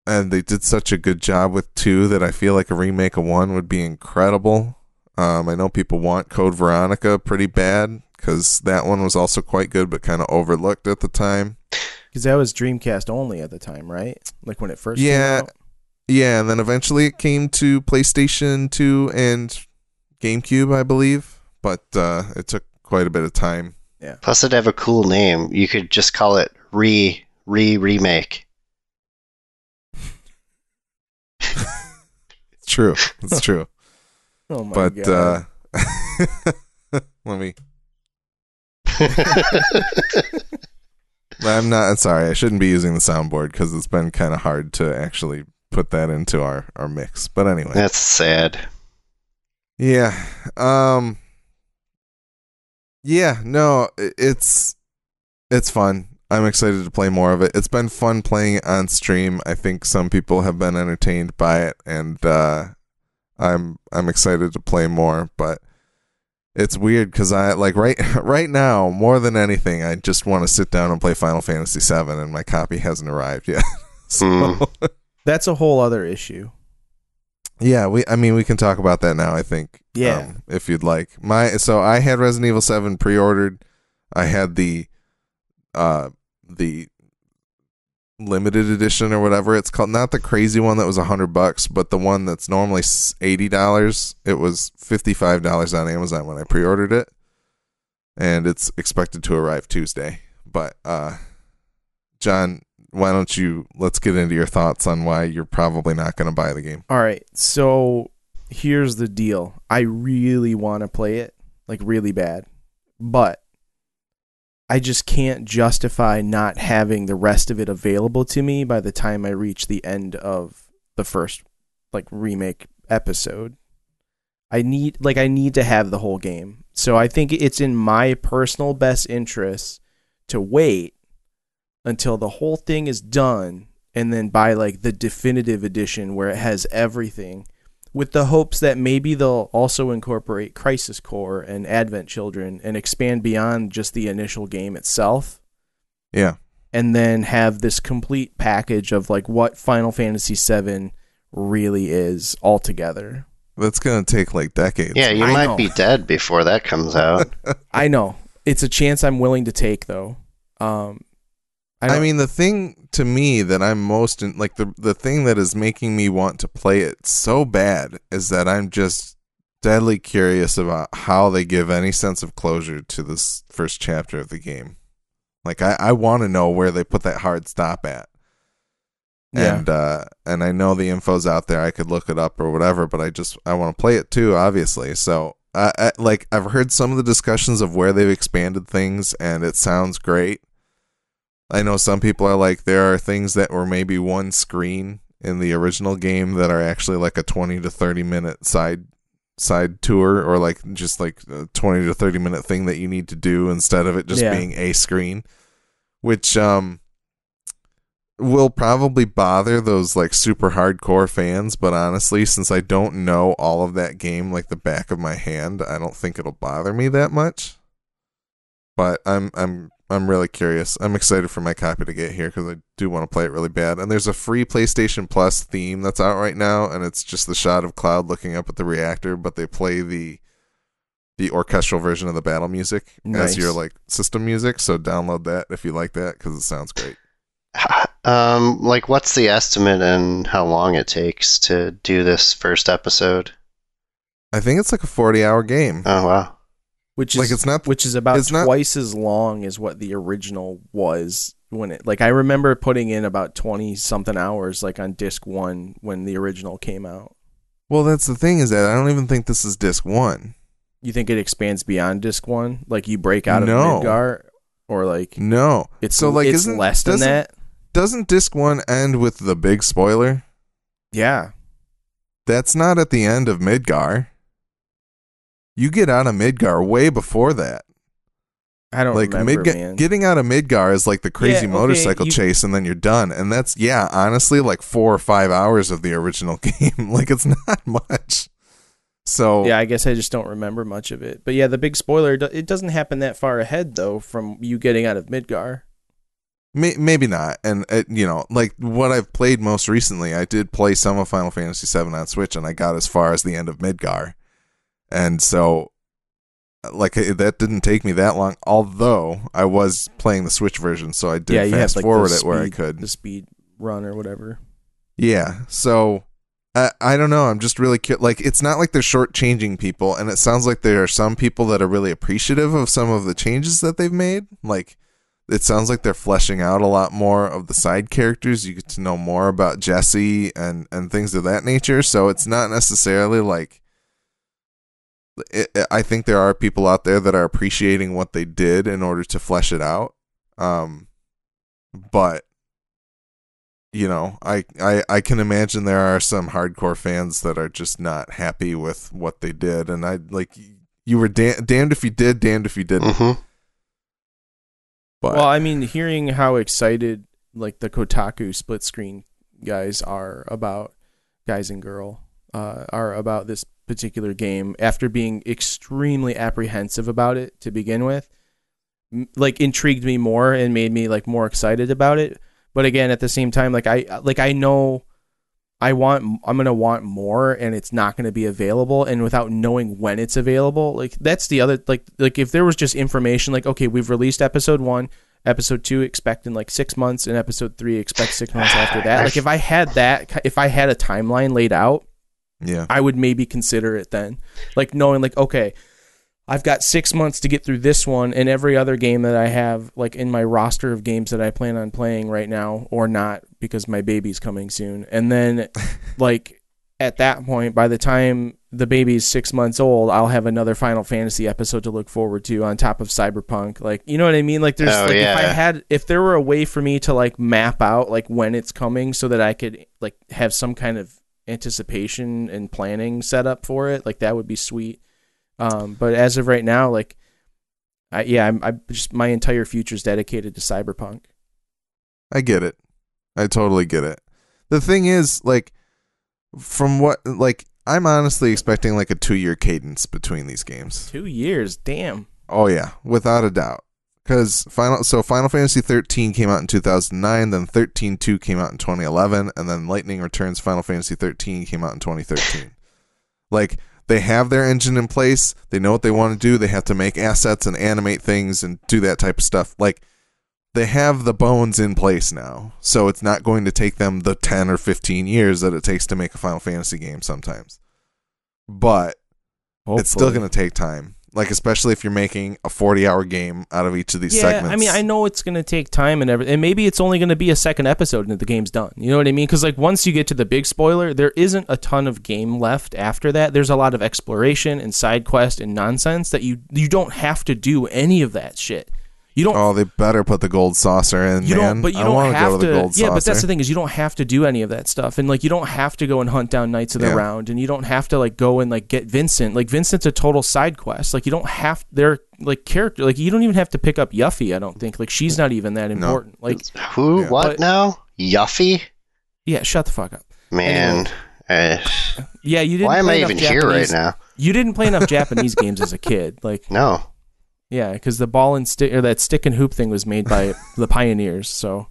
and they did such a good job with two that I feel like a remake of one would be incredible. Um, I know people want Code Veronica pretty bad because that one was also quite good, but kind of overlooked at the time. Because that was Dreamcast only at the time, right? Like when it first Yeah. came out. Yeah, and then eventually it came to PlayStation 2 and GameCube, I believe, but uh, it took quite a bit of time. Yeah. Plus, it'd have a cool name. You could just call it re re remake. It's [laughs] true. It's true. [laughs] Oh my but god. uh [laughs] let me [laughs] I'm not sorry. I shouldn't be using the soundboard cuz it's been kind of hard to actually put that into our our mix. But anyway. That's sad. Yeah. Um Yeah, no, it's it's fun. I'm excited to play more of it. It's been fun playing it on stream. I think some people have been entertained by it and uh I'm I'm excited to play more, but it's weird cuz I like right [laughs] right now more than anything I just want to sit down and play Final Fantasy 7 and my copy hasn't arrived yet. [laughs] so Hmm. [laughs] That's a whole other issue. Yeah, we. I mean, we can talk about that now. I think. Yeah. um, if you'd like. My so I had Resident Evil Seven pre-ordered. I had the, uh, the limited edition or whatever it's called. Not the crazy one that was a hundred bucks, but the one that's normally eighty dollars. It was fifty-five dollars on Amazon when I pre-ordered it, and it's expected to arrive Tuesday. But uh, John, why don't you let's get into your thoughts on why you're probably not going to buy the game. All right. So here's the deal. I really want to play it, like really bad. But I just can't justify not having the rest of it available to me by the time I reach the end of the first like remake episode. I need like I need to have the whole game. So I think it's in my personal best interest to wait until the whole thing is done and then buy like the definitive edition where it has everything with the hopes that maybe they'll also incorporate Crisis Core and Advent Children and expand beyond just the initial game itself Yeah. and then have this complete package of like what Final Fantasy VII really is altogether. That's gonna take like decades. Yeah, you I might know. be dead before that comes out. [laughs] I know. It's a chance I'm willing to take though. Um I, I, mean, the thing to me that I'm most in, like the the thing that is making me want to play it so bad is that I'm just deadly curious about how they give any sense of closure to this first chapter of the game. Like I, I want to know where they put that hard stop at. Yeah. and uh, and I know the info's out there. I could look it up or whatever, but I just I want to play it too, obviously. So I, I like I've heard some of the discussions of where they've expanded things, and it sounds great. I know some people are like there are things that were maybe one screen in the original game that are actually like a twenty to thirty minute side side tour or like just like a 20 to 30 minute thing that you need to do instead of it just Yeah. being a screen which um will probably bother those like super hardcore fans but honestly since i don't know all of that game like the back of my hand i don't think it'll bother me that much but i'm i'm i'm really curious i'm excited for my copy to get here because i do want to play it really bad and there's a free playstation plus theme that's out right now and it's just the shot of cloud looking up at the reactor but they play the the orchestral version of the battle music Nice. as your like system music so download that if you like that because it sounds great Um, like, what's the estimate and how long it takes to do this first episode? i think it's like a 40 hour game Oh wow. Which is like it's not which is about it's not- twice as long as what the original was when it like I remember putting in about 20 something hours like on disc 1 when the original came out. well that's the thing is that i don't even think this is disc one You think it expands beyond disc 1? Like you break out of No. Midgar or like no it's so like it's isn't less than that? doesn't disc one end with the big spoiler Yeah. That's not at the end of Midgar. You get out of Midgar way before that. I don't like remember, Midgar, man. getting out of Midgar is like the crazy Yeah, okay, motorcycle you- chase, and then you're done. And that's yeah, honestly, like four or five hours of the original [laughs] game. like it's not much. So yeah, I guess I just don't remember much of it. But yeah, the big spoiler. It doesn't happen that far ahead though from you getting out of Midgar. May- maybe not. And uh, you know, like what I've played most recently, I did play some of Final Fantasy VII on Switch, and I got as far as the end of Midgar, and so like that didn't take me that long. Although I was playing the Switch version, so I did yeah, fast like forward the it where I could. the speed run or whatever. Yeah. So I I don't know. I'm just really cu- like it's not like they're shortchanging people, and it sounds like there are some people that are really appreciative of some of the changes that they've made. Like it sounds like they're fleshing out a lot more of the side characters. You get to know more about Jesse and and things of that nature. So it's not necessarily like. It, I think there are people out there that are appreciating what they did in order to flesh it out. Um, but you know, I, I I can imagine there are some hardcore fans that are just not happy with what they did, and I like you were da- damned if you did, damned if you didn't. hmm But Well, I mean, hearing how excited like the Kotaku split screen guys are about guys and girl uh, are about this particular game after being extremely apprehensive about it to begin with, like intrigued me more and made me like more excited about it. But again, at the same time, like I like I know I want I'm gonna want more, and it's not gonna be available. And without knowing when it's available, like that's the other like like if there was just information like okay, we've released episode one, episode two expect in like six months, and episode three expect six months after that. Like if I had that, if I had a timeline laid out, yeah, I would maybe consider it then. Like knowing like okay, I've got 6 months to get through this one and every other game that I have like in my roster of games that I plan on playing right now or not because my baby's coming soon. And then [laughs] like at that point by the time the baby's 6 months old, I'll have another Final Fantasy episode to look forward to on top of Cyberpunk. Like, you know what I mean? Like there's Oh, like if I had if there were a way for me to like map out like when it's coming so that I could like have some kind of anticipation and planning set up for it, like that would be sweet. Um, but as of right now, like, I, yeah, I'm, I just my entire future is dedicated to Cyberpunk. I get it. I totally get it. The thing is, like, from what like I'm honestly expecting like a two year cadence between these games. Two years, damn. Oh yeah, without a doubt. Because final, so Final Fantasy 13 came out in 2009, then 13.2 came out in 2011, and then Lightning Returns Final Fantasy 13 came out in 2013. [laughs] Like they have their engine in place, they know what they want to do. They have to make assets and animate things and do that type of stuff. Like they have the bones in place now, so it's not going to take them the 10 or 15 years that it takes to make a Final Fantasy game sometimes. But it's still going to take time. Like especially if you're making a 40-hour game out of each of these yeah, segments. I mean, I know it's going to take time and everything, and maybe it's only going to be a second episode and the game's done. You know what I mean? Because like once you get to the big spoiler, there isn't a ton of game left after that. There's a lot of exploration and side quest and nonsense that you you don't have to do any of that shit. You don't. Oh, they better put the gold saucer in, you man. don't, but you I don't want have go to the gold yeah, saucer. but that's the thing is you don't have to do any of that stuff, and like you don't have to go and hunt down Knights of the Yeah. Round, and you don't have to like go and like get Vincent. Like Vincent's a total side quest. Like you don't have they're like character. Like you don't even have to pick up Yuffie. I don't think. Like she's not even that important. Like Who? Yeah. what But- now? Yuffie? yeah, shut the fuck up. Man. uh, Yeah, you didn't. why am I play enough even here right now? You didn't play enough Japanese games as a kid. Like [laughs] No. Yeah, because the ball and stick or that stick and hoop thing was made by [laughs] the pioneers. So,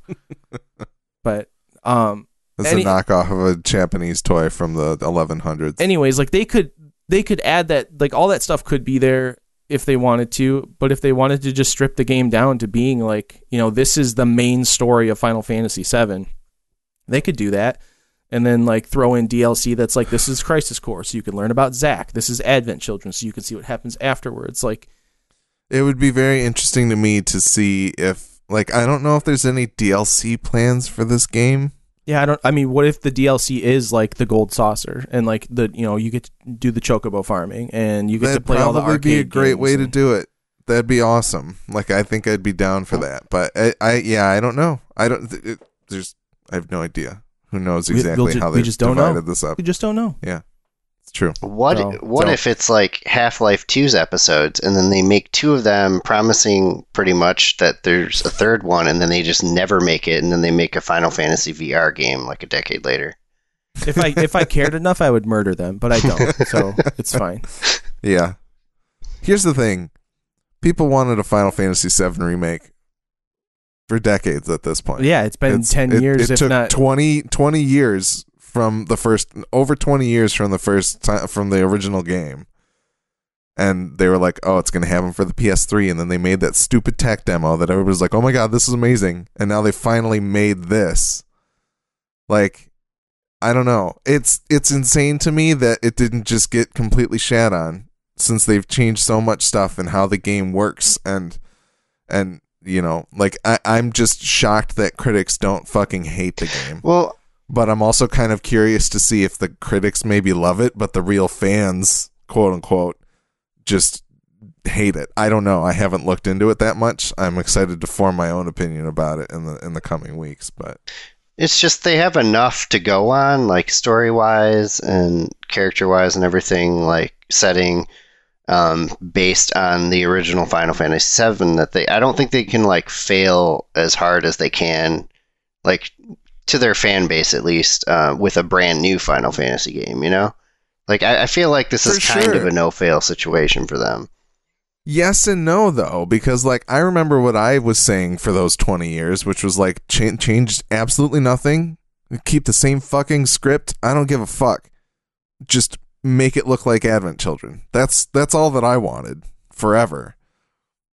but um, It's any- a knockoff of a Japanese toy from the 1100s. anyways, like they could they could add that like all that stuff could be there if they wanted to, but if they wanted to just strip the game down to being like, you know, this is the main story of Final Fantasy VII, they could do that. And then like throw in DLC that's like this is Crisis Core, so you can learn about Zack. This is Advent Children, so you can see what happens afterwards. Like It would be very interesting to me to see if, like, I don't know if there's any DLC plans for this game. Yeah, I don't. I mean, what if the DLC is like the gold saucer and like the you know you get to do the chocobo farming and you get That'd to play all the probably arcade be a great way to do it. That'd be awesome. Like, I think I'd be down for that. But I, I yeah, I don't know. I don't. It, there's, I have no idea. Who knows We- we'll exactly ju- how we they just don't know. divided this up? We just don't know. It's true. What So- what so- if it's like Half Life 2's episodes and then they make two of them promising pretty much that there's a third one and then they just never make it and then they make a Final Fantasy VR game like a decade later. If I if I cared [laughs] enough, I would murder them, but I don't, so it's fine. [laughs] Yeah. Here's the thing. People wanted a Final Fantasy VII remake for decades at this point. Yeah, it's been It's- ten it- years, It, if took not. 20, 20 years from the first, over 20 years from the first time, from the original game. And they were like, oh, it's going to happen for the PS3. And then they made that stupid tech demo that everybody's like, oh my God, this is amazing. And now they finally made this. Like, I don't know. It's it's insane to me that it didn't just get completely shat on since they've changed so much stuff and how the game works and and you know, like I, I'm just shocked that critics don't fucking hate the game. Well, But I'm also kind of curious to see if the critics maybe love it, but the real fans, quote unquote, just hate it. I don't know. I haven't looked into it that much. I'm excited to form my own opinion about it in the in the coming weeks. But it's just they have enough to go on, like story wise and character wise and everything, like setting um, based on the original Final Fantasy VII that they I don't think they can like fail as hard as they can, like to their fan base at least, uh, with a brand new Final Fantasy game. You know, like I, I feel like this is For kind of a no fail situation for them. Yes and no, though, because like I remember what I was saying for those twenty years, which was like cha- changed absolutely nothing, keep the same fucking script. I don't give a fuck. Just make it look like Advent Children. That's that's all that I wanted forever,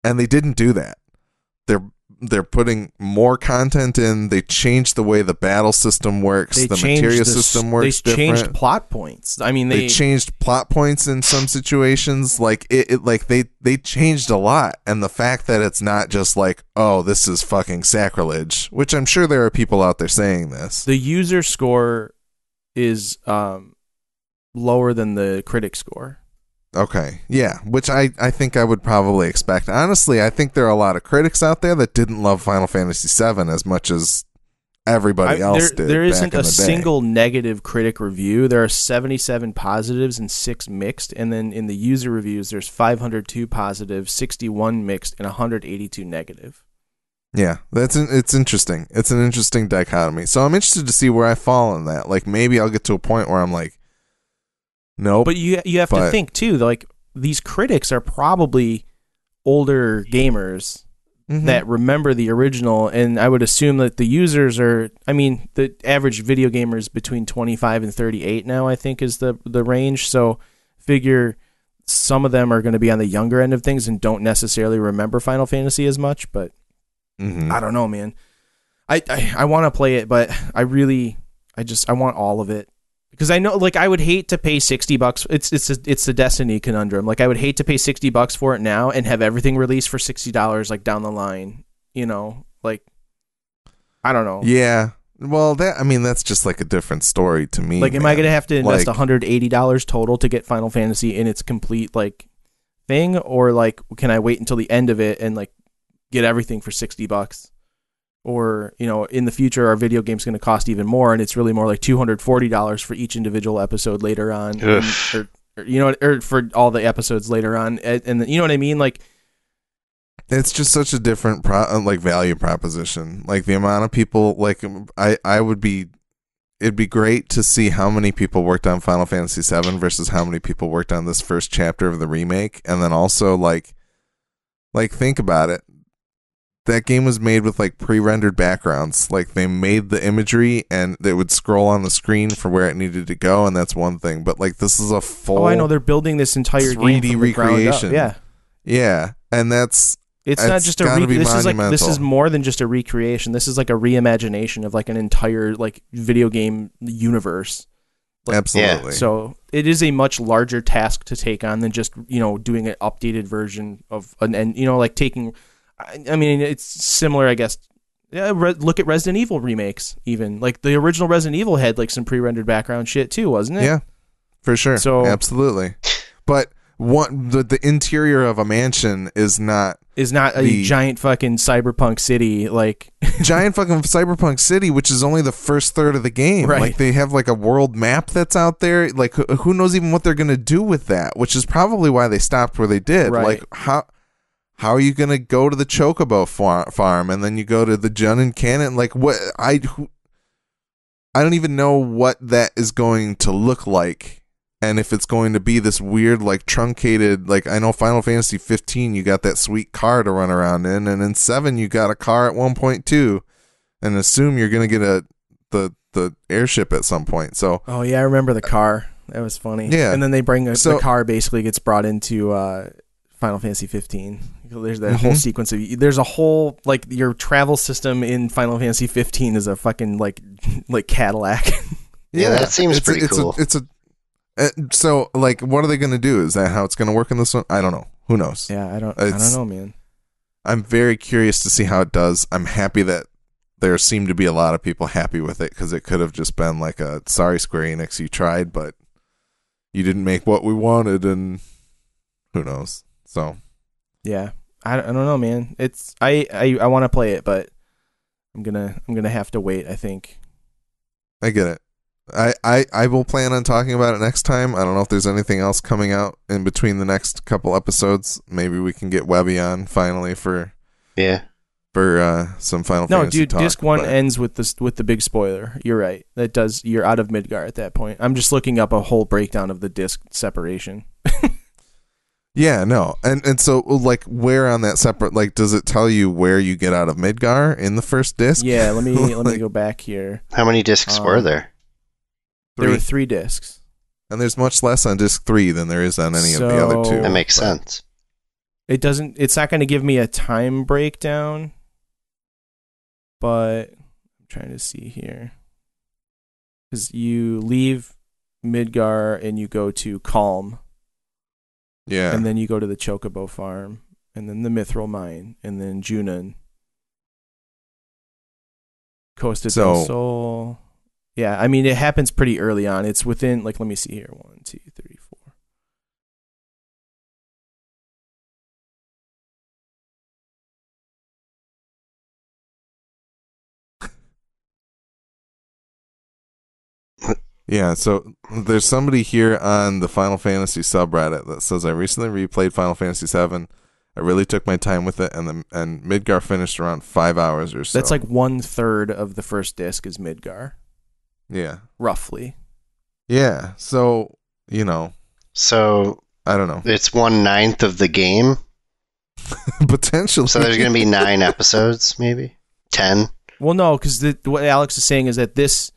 and they didn't do that. They're they're putting more content in. They changed the way the battle system works. They the materia the system works They different changed plot points. I mean, they, they, changed plot points in some situations like it, it like they they changed a lot and the fact that it's not just like oh this is fucking sacrilege which i'm sure there are people out there saying this the user score is um lower than the critic score. Okay yeah which i i think i would probably expect honestly i think there are a lot of critics out there that didn't love final fantasy VII as much as everybody I- else there, did there isn't a the single negative critic review. There are 77 positives and 6 mixed and then in the user reviews there's 502 positive, 61 mixed and 182 negative. Yeah, that's an, it's interesting. It's an interesting dichotomy. So I'm interested to see where I fall in that. Like maybe I'll get to a point where I'm like, nope. But you you have to But- think too like these critics are probably older gamers Mhm. that remember the original and I would assume that the users are I mean the average video gamer is between 25 and 38 now I think is the the range so figure some of them are going to be on the younger end of things and don't necessarily remember Final Fantasy as much but Mhm. I don't know man I I, I want to play it but I really I just I want all of it because I know, like, I would hate to pay sixty bucks. It's it's a, it's the Destiny conundrum. Like, I would hate to pay sixty bucks for it now and have everything released for sixty dollars, like down the line. You know, like, I don't know. Yeah. Well, that I mean, that's just like a different story to me. Like, am I going to have to invest Like- one hundred eighty dollars total to get Final Fantasy in its complete like thing, or like can I wait until the end of it and like get everything for sixty bucks? Or you know, in the future, our video game's going to cost even more, and it's really more like two hundred forty dollars for each individual episode later on, and- or, or you know, or for all the episodes later on, and, and you know what I mean? Like, it's just such a different pro- uh, like value proposition. Like the amount of people like i i would be it'd be great to see how many people worked on final fantasy 7 versus how many people worked on this first chapter of the remake. And then also like like think about it that game was made with like pre-rendered backgrounds like they made the imagery and it would scroll on the screen for where it needed to go and that's one thing but like this is a full oh, I know they're building this entire 3D from the ground up. recreation. Yeah, yeah and that's It's not just a re- this is like this is more than just a recreation. This is like a reimagination of like an entire like video game universe. Like- absolutely So it is a much larger task to take on than just you know doing an updated version of an and you know like taking. I, I mean, it's similar, I guess. Yeah, re- look at Resident Evil remakes. Even like the original Resident Evil had like some pre-rendered background shit too, wasn't it? Yeah, for sure. So- absolutely. But one the, the interior of a mansion is not Is not a The- giant fucking cyberpunk city like [laughs] giant fucking cyberpunk city, which is only the first third of the game. Right. Like they have like a world map that's out there. Like who, knows even what they're gonna do with that? Which is probably why they stopped where they did. Right. Like how. How are you gonna go to the Chocobo far- farm and then you go to the Junon Cannon? Like what? I who, I don't even know what that is going to look like, and if it's going to be this weird, like truncated. Like I know Final Fantasy 15, you got that sweet car to run around in, and in seven you got a car at 1.2, and assume you're gonna get a the the airship at some point. So Oh yeah, I remember the car. That was funny. Yeah. and then they bring a, So- the car basically gets brought into uh, Final Fantasy 15. There's that whole Mhm. sequence of there's a whole like your travel system in Final Fantasy 15 is a fucking like [laughs] like Cadillac. [laughs] Yeah, that seems it's pretty a, it's cool. A, it's a uh, so like what are they gonna do? Is that how it's gonna work in this one? I don't know. Who knows? yeah, I don't I don't know, man. I'm very curious to see how it does. I'm happy that there seem to be a lot of people happy with it because it could have just been like a sorry Square Enix, you tried, but you didn't make what we wanted, and who knows? So Yeah, I, I don't know, man. It's I I, I want to play it, but I'm gonna I'm gonna have to wait. I think. I get it. I, I, I will plan on talking about it next time. I don't know if there's anything else coming out in between the next couple episodes. Maybe we can get Webby on finally for yeah. for uh, some Final No, Fantasy dude, talk, disc one but- ends with this with the big spoiler. You're right. That does. You're out of Midgar at that point. I'm just looking up a whole breakdown of the disc separation. [laughs] Yeah, no, and and so like where on that separate like does it tell you where you get out of Midgar in the first disc? Yeah, let me [laughs] let me go back here. How many discs were Um, there? There were three. three discs. and there's much less on disc three than there is on any of the other two. That makes sense. It doesn't. It's not going to give me a time breakdown, but I'm trying to see here because you leave Midgar and you go to Kalm, Yeah, and then you go to the Chocobo farm, and then the Mythril mine, and then Junon, Costa So- del Sol. Yeah, I mean it happens pretty early on. It's within like let me see here one, two, three, four. Yeah, so there's somebody here on the Final Fantasy subreddit that says I recently replayed Final Fantasy VII. I really took my time with it, and the and Midgar finished around five hours or so. That's like one third of the first disc is Midgar, yeah, roughly. yeah. So you know, So I don't know, it's one ninth of the game. [laughs] potentially. So there's going to be nine [laughs] episodes, maybe ten. Well, no, because what Alex is saying is that this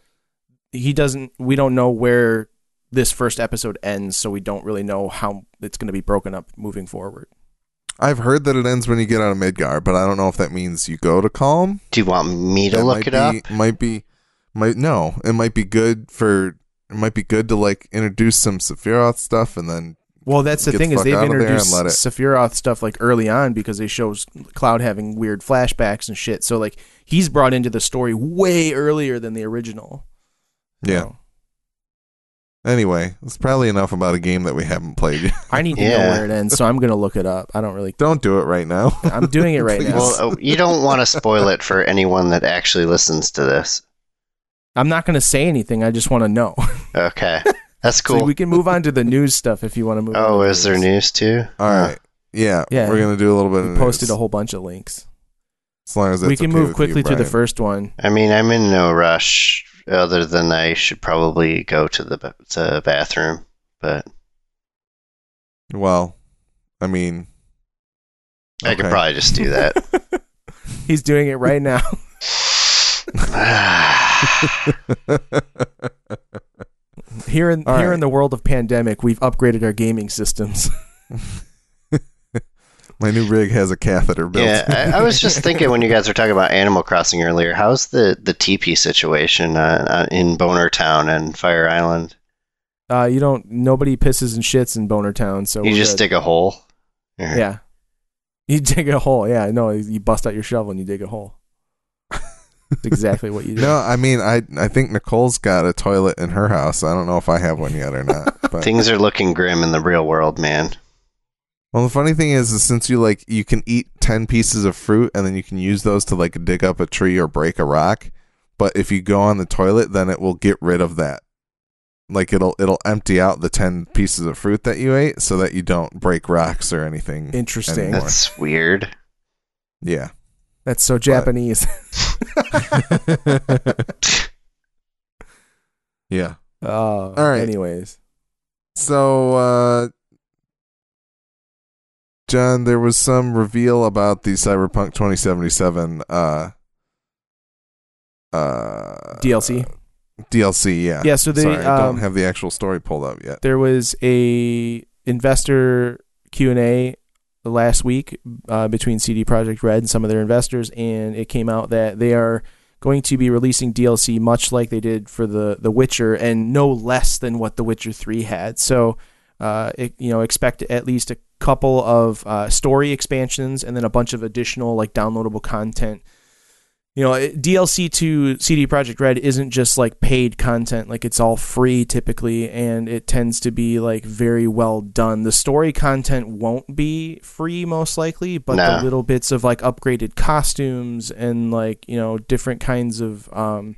he doesn't. We don't know where this first episode ends, so we don't really know how it's going to be broken up moving forward. I've heard that it ends when you get out of Midgar, but I don't know if that means you go to Kalm. Do you want me to That look might it up? Might be, might no. It might be good for it might be good to like introduce some Sephiroth stuff and then Well, that's the thing the is they've out of there and introduced it- Sephiroth stuff like early on because they show Cloud having weird flashbacks and shit. So like he's brought into the story way earlier than the original. Yeah. So, Anyway, it's probably enough about a game that we haven't played yet. I need to know Yeah. where it ends, so I'm gonna look it up. I don't really. Don't do it right now. [laughs] I'm doing it right Please. now. Well, uh, you don't want to spoil it for anyone that actually listens to this. I'm not gonna say anything. I just want to know. Okay, [laughs] that's So cool. we can move on to the news stuff if you want to move. on oh, to is there news too? All right. Yeah, Yeah. we're gonna do a little bit. We of posted news, a whole bunch of links. As long as we that's can okay move with quickly you, through the Brian. first one. I mean, I'm in no rush. Other than I should probably go to the to bathroom, but Well, I mean, I could probably just do that. [laughs] He's doing it right now. [sighs] [laughs] [sighs] Here in All here right. in the world of pandemic, we've upgraded our gaming systems. [laughs] My new rig has a catheter built. yeah, I, I was just thinking when you guys were talking about Animal Crossing earlier, how's the the teepee situation uh, uh, in Boner Town and Fire Island? Uh, you don't. Nobody pisses and shits in Boner Town, so you just good. dig a hole. Or- Yeah, you dig a hole. Yeah, no, you bust out your shovel and you dig a hole. That's exactly what you [laughs] do. No, I mean, I I think Nicole's got a toilet in her house. I don't know if I have one yet or not. [laughs] But Things are looking grim in the real world, man. Well, the funny thing is, is since you like you can eat ten pieces of fruit and then you can use those to like dig up a tree or break a rock. But if you go on the toilet, then it will get rid of that. Like it'll it'll empty out the ten pieces of fruit that you ate, so that you don't break rocks or anything. Interesting. anymore. That's weird. Yeah. That's so Japanese. [laughs] [laughs] yeah. Oh, All right. Anyways, So, uh, John, there was some reveal about the Cyberpunk 2077 uh, uh, DLC. DLC, yeah. Yeah, so they, Sorry, I don't um, have the actual story pulled up yet. there was a investor Q and A last week uh, between CD Projekt Red and some of their investors, and it came out that they are going to be releasing DLC much like they did for the The Witcher, and no less than what The Witcher Three had. So, uh, it, you know, expect at least a couple of uh, story expansions and then a bunch of additional like downloadable content. You know, DLC to CD Projekt Red isn't just like paid content; like it's all free typically, and it tends to be like very well done. The story content won't be free most likely, but No. the little bits of like upgraded costumes and like you know different kinds of um,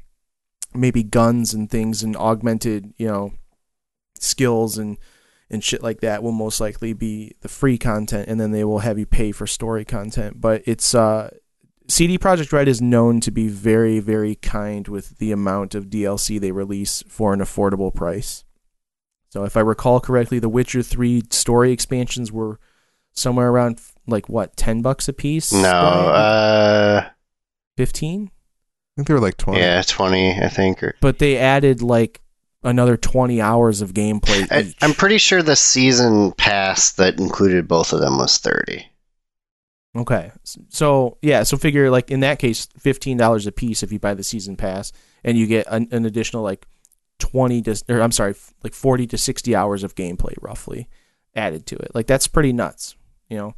maybe guns and things and augmented you know skills and and shit like that will most likely be the free content and then they will have you pay for story content but it's uh CD Projekt Red is known to be very very kind with the amount of DLC they release for an affordable price so if i recall correctly the Witcher 3 story expansions were somewhere around like what 10 bucks a piece No, uh, 15 I think they were like 20. yeah, twenty, I think. Or but they added like another 20 hours of gameplay I. I'm pretty sure the season pass that included both of them was thirty. Okay. So, yeah, so figure like in that case $15 a piece if you buy the season pass and you get an, an additional like 20 to or I'm sorry, like 40 to 60 hours of gameplay roughly added to it. Like that's pretty nuts, you know.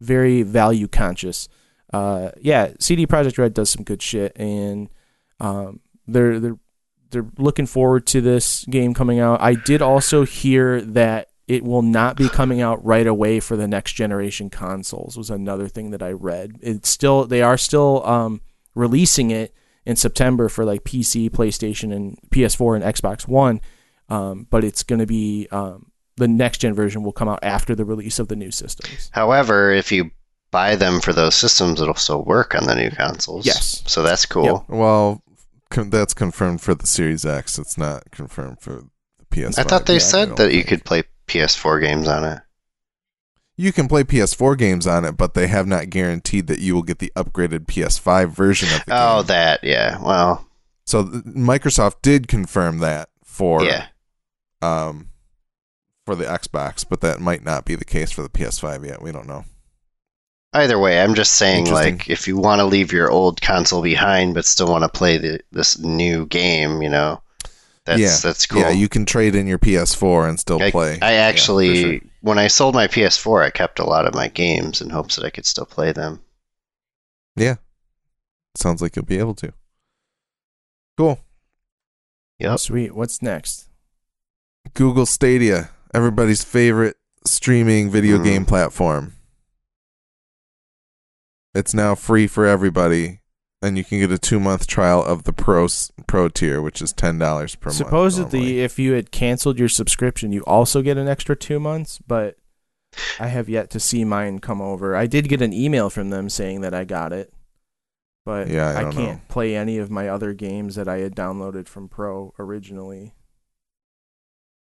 Very value conscious. Uh yeah, CD Projekt Red does some good shit and um they're they're they're looking forward to this game coming out. I did also hear that it will not be coming out right away for the next generation consoles was another thing that I read. It's still they are still um, releasing it in September for like PC, PlayStation, and PS4 and Xbox One, um, but it's going to be um, the next gen version will come out after the release of the new systems. However, if you buy them for those systems, it'll still work on the new consoles. Yes. So that's cool. Well, con- that's confirmed for the Series X. It's not confirmed for the PS5. I thought they yet, said that you could play PS4 games on it. You can play PS4 games on it, but they have not guaranteed that you will get the upgraded PS5 version of the Oh, game. that, yeah. Well, So th- Microsoft did confirm that for yeah. um for the Xbox, but that might not be the case for the PS5 yet. We don't know. Either way, I'm just saying, like, if you want to leave your old console behind but still want to play the, this new game, you know, That's yeah, that's cool. Yeah, you can trade in your PS4 and still I, play. I actually, for sure. when I sold my PS4, I kept a lot of my games in hopes that I could still play them. yeah, sounds like you'll be able to. Cool. Yep. Sweet. What's next? Google Stadia, everybody's favorite streaming video Mhm. game platform. It's now free for everybody, and you can get a two month trial of the pro pro tier, which is ten dollars per month. Supposedly, if you had canceled your subscription, you also get an extra two months. But I have yet to see mine come over. I did get an email from them saying that I got it, but Yeah, I I, can't know. play any of my other games that I had downloaded from Pro originally.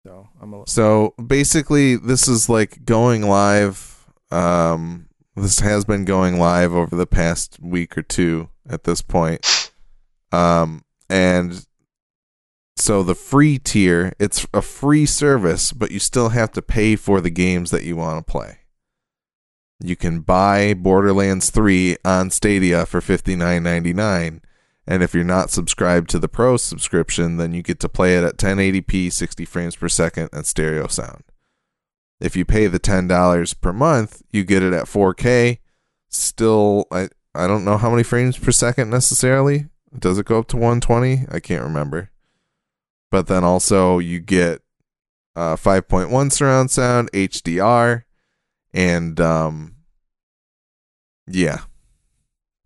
So I'm a So basically, this is like going live. Um, this has been going live over the past week or two at this point. Um, and so the free tier, it's a free service, but you still have to pay for the games that you want to play. You can buy Borderlands 3 on Stadia for fifty nine ninety nine. And if you're not subscribed to the Pro subscription, then you get to play it at 1080p, 60 frames per second, and stereo sound. If you pay the $10 per month, you get it at 4K. Still, I, I don't know how many frames per second necessarily. Does it go up to 120? I can't remember. But then also, you get uh, 5.1 surround sound, HDR, and um, yeah.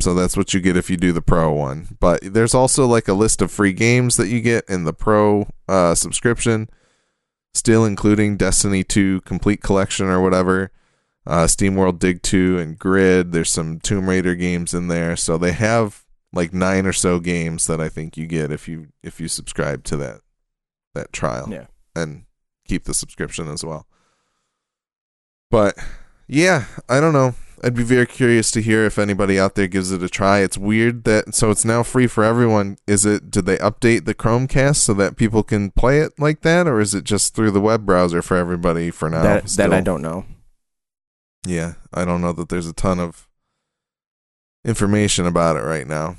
So that's what you get if you do the pro one. But there's also like a list of free games that you get in the pro uh, subscription, still including Destiny 2 Complete Collection or whatever, uh, SteamWorld Dig 2 and Grid. There's some Tomb Raider games in there. So they have like nine or so games that I think you get if you if you subscribe to that that trial Yeah. and keep the subscription as well. But yeah, I don't know. I'd be very curious to hear if anybody out there gives it a try. It's weird that so it's now free for everyone. Is it did they update the Chromecast so that people can play it like that or is it just through the web browser for everybody for now? that that I don't know. Yeah, I don't know that there's a ton of information about it right now.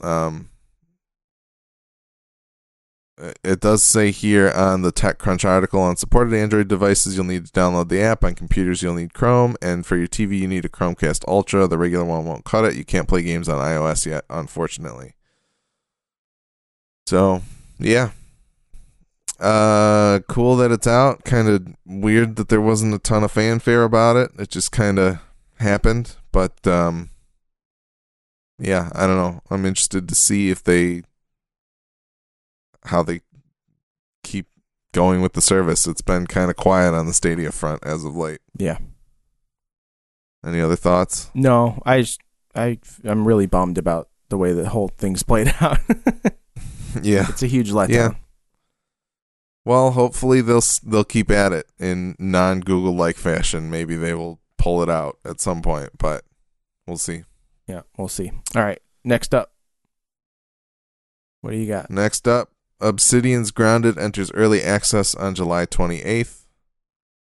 Um, it- does say here on the TechCrunch article on supported Android devices, you'll need to download the app. On computers, you'll need Chrome, and for your TV, you need a Chromecast Ultra. The regular one won't cut it. You can't play games on iOS yet, unfortunately. So, yeah. Uh, cool that it's out. Kind of weird that there wasn't a ton of fanfare about it. It just kind of happened, but um, yeah, I don't know. I'm interested to see if they how they keep going with the service. It's been kind of quiet on the Stadia front as of late. Yeah. Any other thoughts? No, I just, I I'm really bummed about the way the whole thing's [laughs] played out. [laughs] yeah. it's a huge letdown. Yeah. Well, hopefully they'll they'll keep at it in non Google like fashion. Maybe they will pull it out at some point, but we'll see. Yeah, we'll see. All right, next up. What do you got? Next up, Obsidian's Grounded enters early access on July 28th.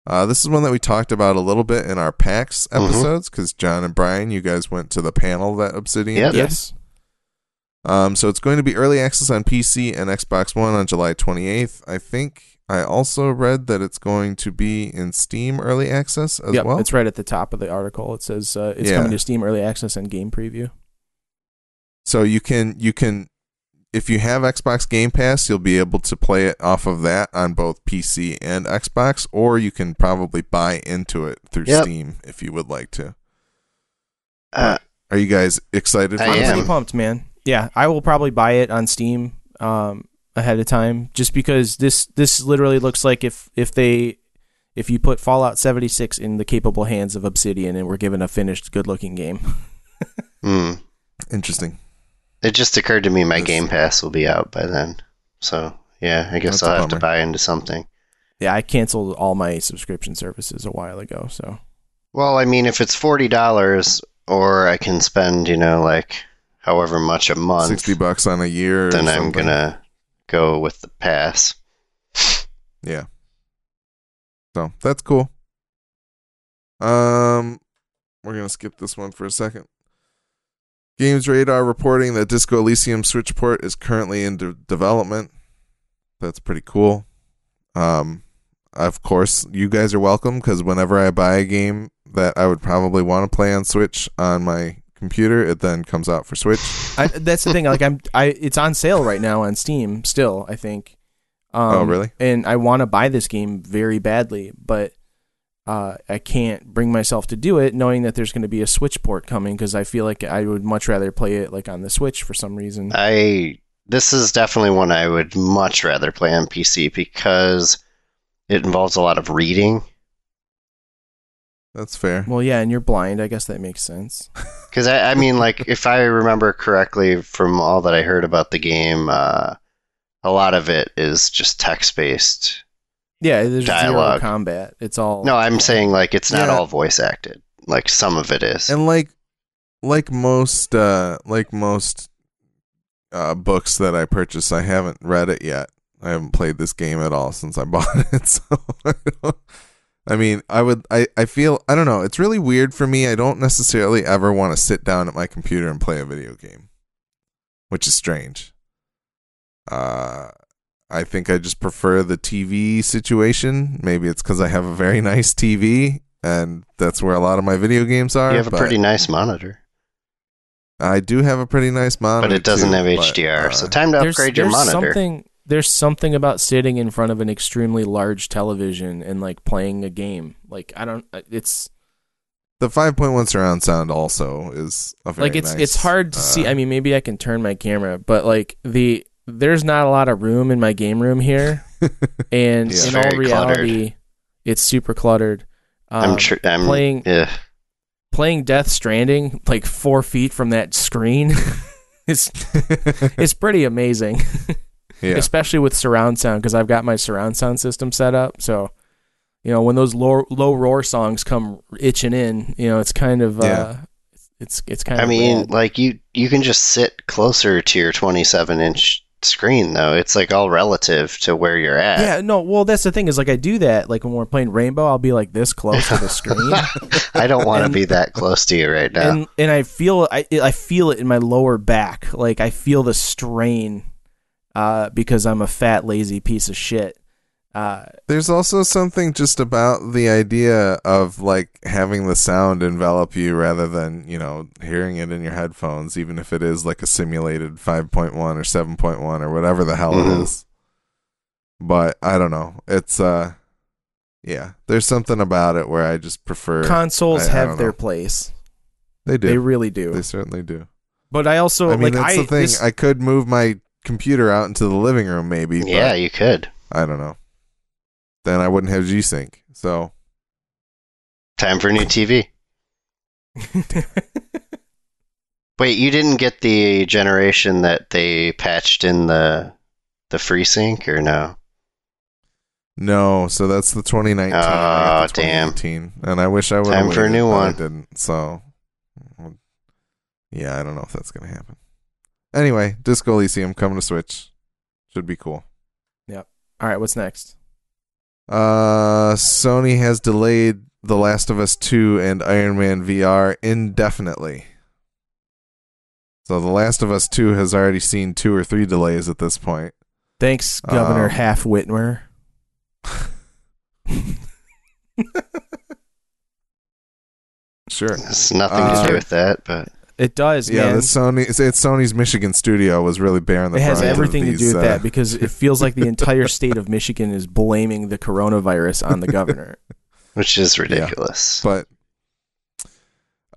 Uh, this is one that we talked about a little bit in our PAX Mhm. episodes because John and Brian, you guys went to the panel that Obsidian Yep. did. Yes. Um, so it's going to be early access on PC and Xbox One on July 28th. I think I also read that it's going to be in Steam early access as yep, well. it's right at the top of the article. It says uh, it's Yeah. coming to Steam Early Access and Game Preview. So you can you can if you have Xbox Game Pass, you'll be able to play it off of that on both PC and Xbox, or you can probably buy into it through Yep. Steam if you would like to. Uh, Are you guys excited for I I'm pretty pumped, man. Yeah, I will probably buy it on Steam um, ahead of time, just because this this literally looks like if if they if you put Fallout 76 in the capable hands of Obsidian and we're given a finished, good looking game. [laughs] hmm. Interesting. It just occurred to me my Game Pass will be out by then. So, yeah, I guess That's I'll have to buy into something. yeah, I canceled all my subscription services a while ago, so Well, I mean, if it's $40 or I can spend, you know, like however much a month, Sixty bucks on a year. or then I'm going to go with the pass. Yeah. So that's cool. Um, we're gonna skip this one for a second. Games Radar reporting that Disco Elysium Switch port is currently in de- development. that's pretty cool. Um, of course, you guys are welcome because whenever I buy a game that I would probably want to play on Switch on my computer, it then comes out for Switch. I, that's the thing. Like I'm, I it's on sale right now on Steam. Still, I think. Um, Oh, really? And I want to buy this game very badly, but uh, I can't bring myself to do it, knowing that there's going to be a Switch port coming because I feel like I would much rather play it like on the Switch for some reason. I this is definitely one I would much rather play on PC because it involves a lot of reading. That's fair. well, yeah, and you're blind. I guess that makes sense. [laughs] [laughs] Because I, I mean, like if I remember correctly from all that I heard about the game, uh, a lot of it is just text based. Yeah, there's zero combat. It's all No, I'm saying like it's not Yeah. all voice acted. Like some of it is. And like, like most, uh, like most uh, books that I purchase, I haven't read it yet. I haven't played this game at all since I [laughs] bought it. So, I, don't, I mean, I would, I, I feel, I don't know. It's really weird for me. I don't necessarily ever want to sit down at my computer and play a video game, which is strange. Uh, I think I just prefer the TV situation. Maybe it's because I have a very [laughs] nice TV, and that's where a lot of my video games are. you have a pretty nice monitor, I do have a pretty nice monitor, but it doesn't too, have but, HDR. uh, so time to there's, upgrade your there's monitor. something there's something about sitting in front of an extremely large television and like playing a game. Like I don't, uh, it's the 5.1 surround sound also is a very like it's nice, it's hard to see. uh, I mean, maybe I can turn my camera, but like the there's not a lot of room in my game room here, [laughs] and Yeah. in all reality, it's super cluttered. Um, I'm, tr- I'm playing- Yeah, playing Death Stranding like four feet from that screen [laughs] is it's pretty amazing. [laughs] yeah. especially with surround sound because I've got my surround sound system set up. So, you know, when those low low roar songs come itching in, you know, it's kind of uh, it's it's kind I of mean, rad. like you you can just sit closer to your 27 inch screen though. It's like all relative to where you're at. yeah, no, well, that's the thing is like I do that like when we're playing Rainbow, I'll be like this close to the screen, [laughs] I don't want to be that close to you right now. and and I feel I I feel it in my lower back, like I feel the strain, uh, because I'm a fat lazy piece of shit. Uh, There's also something just about the idea of like having the sound envelop you rather than, you know, hearing it in your headphones, even if it is like a simulated 5.1 or 7.1 or whatever the hell Mhm. it is. But I don't know. It's, uh, yeah, there's something about it where I just prefer. consoles I- I have don't their know. place. they do. They really do. They certainly do. But I also I mean, like that's I the thing. this- I could move my computer out into the living room, maybe. yeah, you could. I don't know. Then I wouldn't have G Sync. So Time for a new TV. [laughs] Wait, you didn't get the generation that they patched in the the FreeSync or no? no. So that's the 2019. I got the Oh, damn. And I wish I would. Time for a new one. I didn't. So yeah, I don't know if that's gonna happen. Anyway, Disco Elysium coming to Switch. Should be cool. Yep. All right, what's next? Uh, Sony has delayed The Last of Us 2 and Iron Man VR indefinitely. So The Last of Us 2 has already seen two or three delays at this point. Thanks, Governor Um, Half Whitmer. [laughs] Sure. It's nothing Uh, to do with that, but It does, Yeah, man. the Sony it's, it's Sony's Michigan studio was really bearing the it has brunt of everything to do with uh, that because it [laughs] feels like the entire state of Michigan is blaming the coronavirus on the governor. [laughs] which is ridiculous. But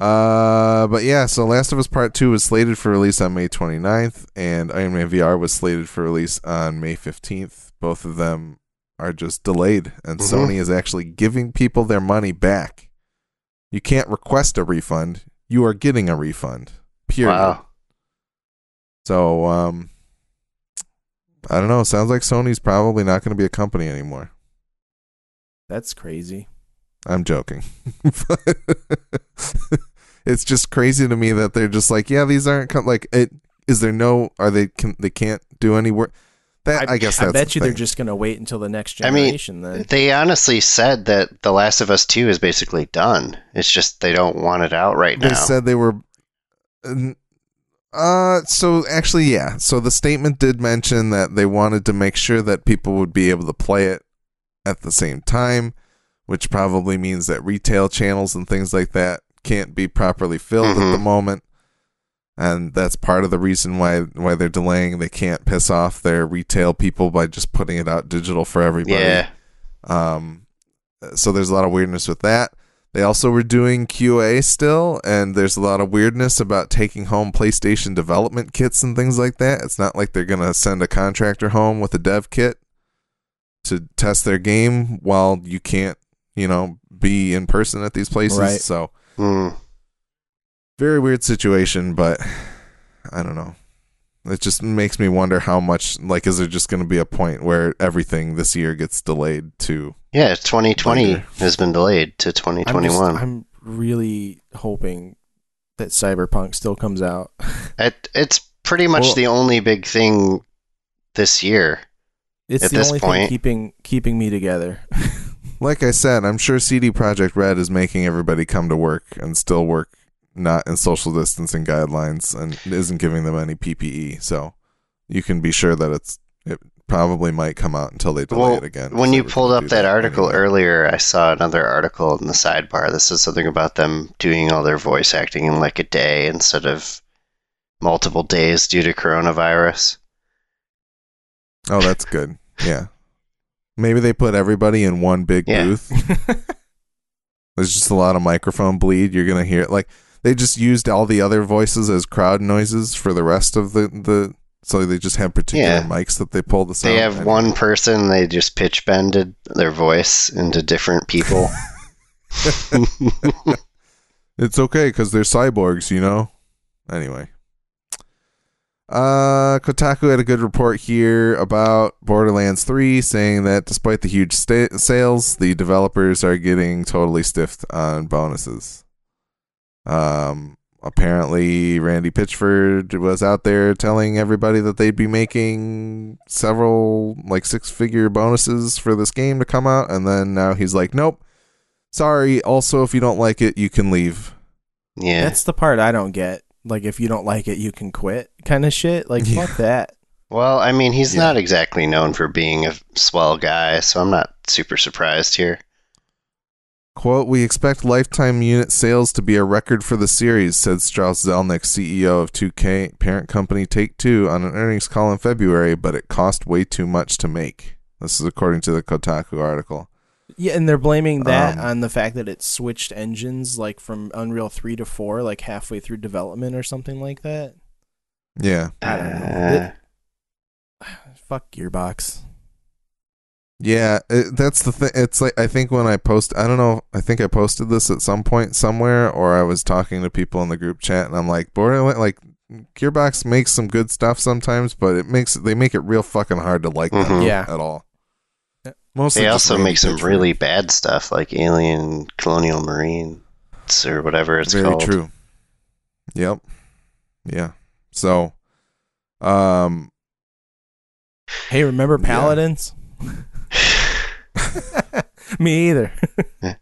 uh but yeah, so Last of Us Part 2 was slated for release on May 29th and Iron Man VR was slated for release on May 15th. Both of them are just delayed and Mhm. Sony is actually giving people their money back. You can't request a refund. You are getting a refund. Period. Wow. So um I don't know, sounds like Sony's probably not going to be a company anymore. That's crazy. I'm joking. But [laughs] it's just crazy to me that they're just like, yeah, these aren't com- like it. Is there no? Are they? Can, they can't do any work. That I, guess I that's bet the you they're just going to wait until the next I mean, generation. then They honestly said that The Last of Us 2 is basically done. It's just they don't want it out right They now. They said they were. Uh, so actually, yeah. So the statement did mention that they wanted to make sure that people would be able to play it at the same time, which probably means that retail channels and things like that can't be properly filled at the Mhm. moment. And that's part of the reason why why they're delaying. They can't piss off their retail people by just putting it out digital for everybody. Yeah. Um, so there's a lot of weirdness with that. They also were doing QA still, and there's a lot of weirdness about taking home PlayStation development kits and things like that. It's not like they're gonna send a contractor home with a dev kit to test their game while you can't, you know, be in person at these places. Right. So Hmm. Very weird situation, but I don't know. It just makes me wonder how much like is there just going to be a point where everything this year gets delayed to Yeah, 2020 Later. has been delayed to I'm, just- 2021. I'm really hoping that Cyberpunk still comes out. [laughs] It, it's pretty much Well- the only big thing this year. It's At the this only point- thing keeping keeping me together. [laughs] Like I said, I'm sure CD Projekt Red is making everybody come to work and still work not in social distancing guidelines and isn't giving them any PPE. So you can be sure that it's it probably might come out until they delay Well, it again. when So you pulled up do that article anyway. earlier, I saw another article in the sidebar that said something about them doing all their voice acting in like a day instead of multiple days due to coronavirus. Oh, that's good. Yeah. Maybe they put everybody in one big Yeah. booth. [laughs] There's just a lot of microphone bleed. You're gonna hear it. Like they just used all the other voices as crowd noises for the rest of the the. So they just have particular Yeah. mics that they pull the sound. They have one person, they just pitch bended their voice into different people. [laughs] [laughs] It's okay because they're cyborgs, you know. Anyway, uh, Kotaku had a good report here about Borderlands 3, saying that despite the huge sta- sales, the developers are getting totally stiffed on bonuses. Um, apparently, Randy Pitchford was out there telling everybody that they'd be making several like six-figure bonuses for this game to come out, and then now he's like, "Nope." Sorry. Also, if you don't like it, you can leave. yeah. That's the part I don't get. Like, if you don't like it, you can quit, kind of shit. Like, Yeah. fuck that. Well, I mean, he's Yeah. not exactly known for being a swell guy, so I'm not super surprised here. Quote, we expect lifetime unit sales to be a record for the series, said Strauss Zelnick, CEO of 2K, parent company Take Two, on an earnings call in February, but it cost way too much to make. This is according to the Kotaku article. Yeah, and they're blaming that Um, on the fact that it switched engines, like from Unreal 3 to 4, like halfway through development or something like that. Yeah. I don't know. Uh, [sighs] Fuck Gearbox. Yeah, it, that's the thing. It's like, I think when I post, I don't know, I think I posted this at some point somewhere, or I was talking to people in the group chat, and I'm like, Borderlands, like, Gearbox makes some good stuff sometimes, but it makes, they make it real fucking hard to like them Mhm. Yeah. at all. Yeah. Mostly they just also make some Pitchford. really bad stuff like Alien Colonial Marines or whatever it's Very called. true. Yep. Yeah. So, um, Hey, remember Yeah. [laughs] Paladins? [laughs] Me either. [laughs]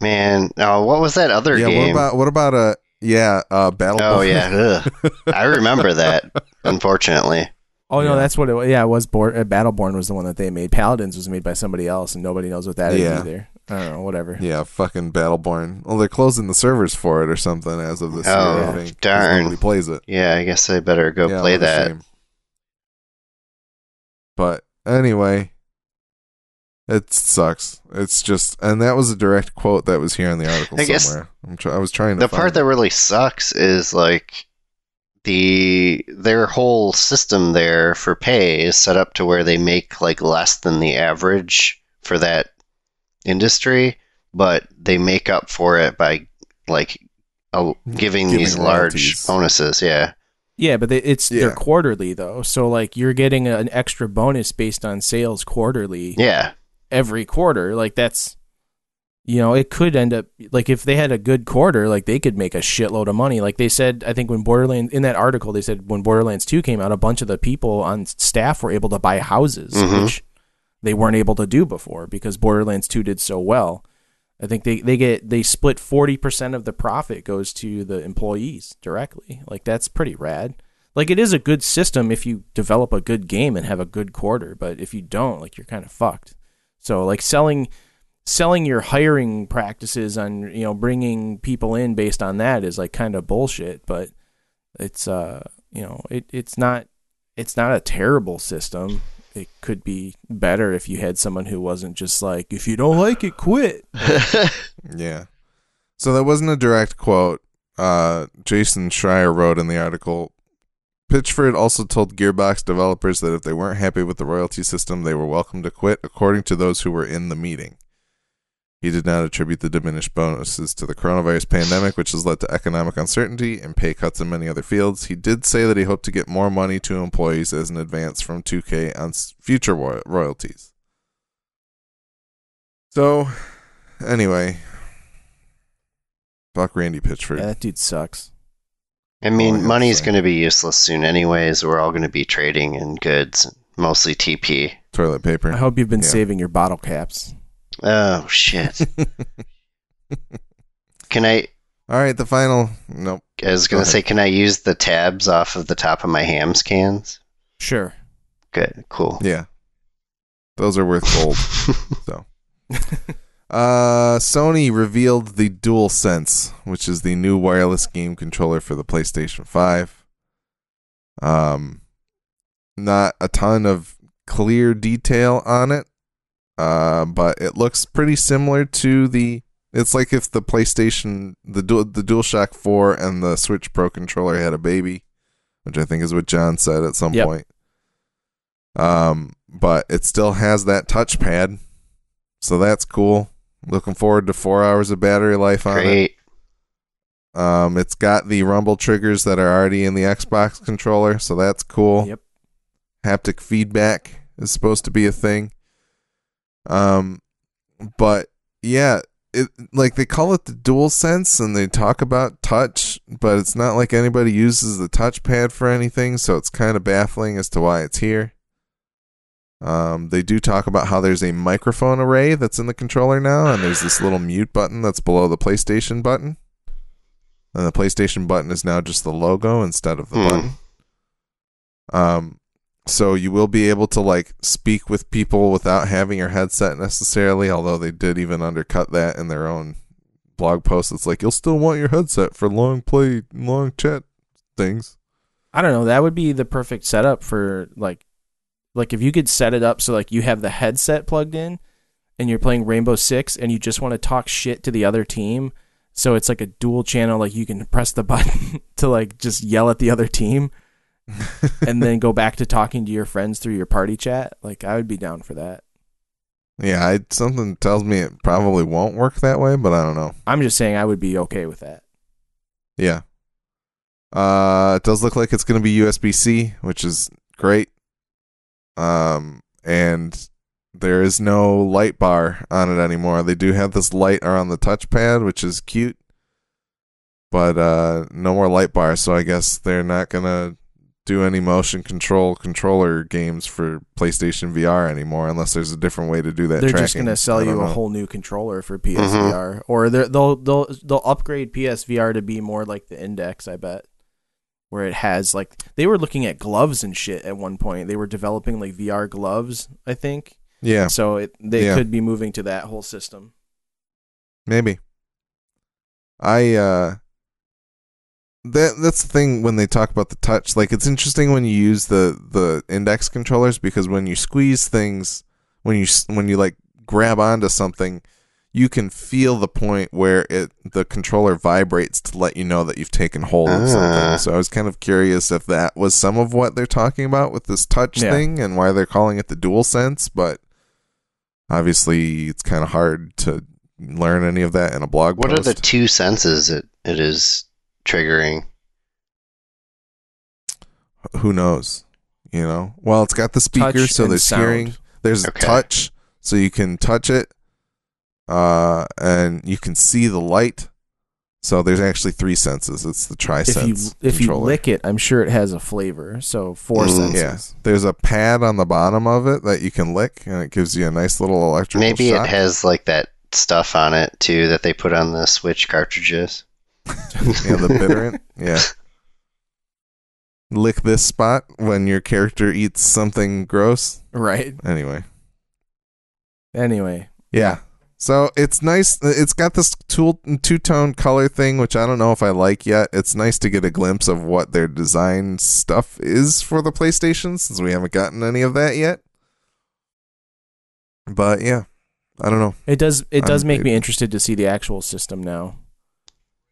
Man, oh, what was that other yeah. What game? about what about a yeah uh battle? oh yeah. [laughs] I remember that. Unfortunately, Oh no, Yeah. that's what it was. Yeah, it was. Bor- uh, Battleborn was the one that they made. Paladins was made by somebody else, and nobody knows what that is Yeah. either. I don't know. Whatever. Yeah, fucking Battleborn. Well, they're closing the servers for it or something as of this Oh, year. I think 'cause darn. Nobody plays it. yeah, I guess I better go Yeah, play that. shame. But anyway, it sucks. It's just, and that was a direct quote that was here in the [laughs] article I guess somewhere. I'm try- I was trying to. The find part it. that really sucks is like the their whole system there for pay is set up to where they make like less than the average for that industry, but they make up for it by like uh, giving, Giving these large royalties. bonuses. Yeah, Yeah, but they, it's Yeah. they're quarterly though, so like you're getting an extra bonus based on sales quarterly yeah, every quarter. Like that's, you know, it could end up like if they had a good quarter, like they could make a shitload of money. Like they said, I think when Borderlands in that article, they said when Borderlands Two came out, a bunch of the people on staff were able to buy houses, Mhm. which they weren't able to do before because Borderlands Two did so well. I think they, they get they split forty percent of the profit goes to the employees directly. Like that's pretty rad. like it is a good system if you develop a good game and have a good quarter, but if you don't, like you're kind of fucked. So like selling selling your hiring practices on you know bringing people in based on that is like kind of bullshit. But it's uh you know it it's not it's not a terrible system. It could be better if you had someone who wasn't just like if you don't like it, quit. [laughs] Yeah. So that wasn't a direct quote. Uh, Jason Schreier wrote in the article Pitchford also told Gearbox developers that if they weren't happy with the royalty system, they were welcome to quit, according to those who were in the meeting. He did not attribute the diminished bonuses to the coronavirus pandemic, which has led to economic uncertainty and pay cuts in many other fields. He did say that he hoped to get more money to employees as an advance from 2K on future roy- royalties. So, anyway, fuck Randy Pitchford. Yeah, that dude sucks. I mean, yeah, money's sorry. going to be useless soon, anyways. We're all going to be trading in goods, mostly TP. Toilet paper. I hope you've been Yeah. saving your bottle caps. Oh shit! [laughs] can I? All right, the final. Nope. I was going to say, can I use the tabs off of the top of my hams cans? Sure. Good, cool. Yeah. Those are worth gold. [laughs] so. [laughs] Uh, Sony revealed the DualSense, which is the new wireless game controller for the PlayStation 5. Um, not a ton of clear detail on it, uh, but it looks pretty similar to the. It's like if the PlayStation, the dual, the DualShock 4 and the Switch Pro controller had a baby, which I think is what John said at some Yep. point. Um, but it still has that touchpad, so that's cool. Looking forward to four hours of battery life on it. Great. Um, it's got the rumble triggers that are already in the Xbox controller, so that's cool. Yep. Haptic feedback is supposed to be a thing. Um, but yeah, it like they call it the dual sense and they talk about touch, but it's not like anybody uses the touchpad for anything, so it's kind of baffling as to why it's here. Um, they do talk about how there's a microphone array that's in the controller now, and there's this little mute button that's below the PlayStation button. And the PlayStation button is now just the logo instead of the Hmm. button. Um, so you will be able to like speak with people without having your headset necessarily, although they did even undercut that in their own blog post. It's like you'll still want your headset for long play, long chat things. I don't know. That would be the perfect setup for like, like if you could set it up so like you have the headset plugged in, and you're playing Rainbow Six, and you just want to talk shit to the other team. So it's like a dual channel. Like you can press the [laughs] button to like just yell at the other team, [laughs] and then go back to talking to your friends through your party chat. Like I would be down for that. Yeah, I, something tells me it probably won't work that way, but I don't know. I'm just saying I would be okay with that. Yeah. Uh, it does look like it's going to be USB C, which is great. Um, and there is no light bar on it anymore. They do have this light around the touchpad, which is cute, but uh, no more light bar. So I guess they're not going to do any motion control controller games for PlayStation VR anymore, unless there's a different way to do that. They're just going to sell I don't you a whole new controller for PSVR, or they're- they'll they'll they'll upgrade PSVR to be more like the Index. I bet, where it has like they were looking at gloves and shit at one point. They were developing like VR gloves, I think. Yeah, So it they Yeah. could be moving to that whole system. Maybe. I uh that that's the thing when they talk about the touch. Like it's interesting when you use the the index controllers because when you squeeze things, when you when you like grab onto something, you can feel the point where it the controller vibrates to let you know that you've taken hold of Ah. something. So I was kind of curious if that was some of what they're talking about with this touch Yeah. thing and why they're calling it the dual sense, but obviously it's kind of hard to learn any of that in a blog What are the two senses it, it is triggering? Who knows? You know. Well, it's got the speaker, Touch so there's sound. hearing. There's Okay. touch, so you can touch it, uh, and you can see the light. So there's actually three senses. It's the If trisense you if you lick it, I'm sure it has a flavor. So four Mm. senses. yeah, there's a pad on the bottom of it that you can lick, and it gives you a nice little electrical Maybe shock. it has like that stuff on it too that they put on the Switch cartridges. [laughs] yeah, the bitterant. Yeah. lick this spot when your character eats something gross. Right. Anyway, Anyway, yeah. So it's nice. It's got this tool two tone color thing, which I don't know if I like yet. It's nice to get a glimpse of what their design stuff is for the PlayStation, since we haven't gotten any of that yet. But yeah, I don't know. it does it does I'm- make me interested to see the actual system now.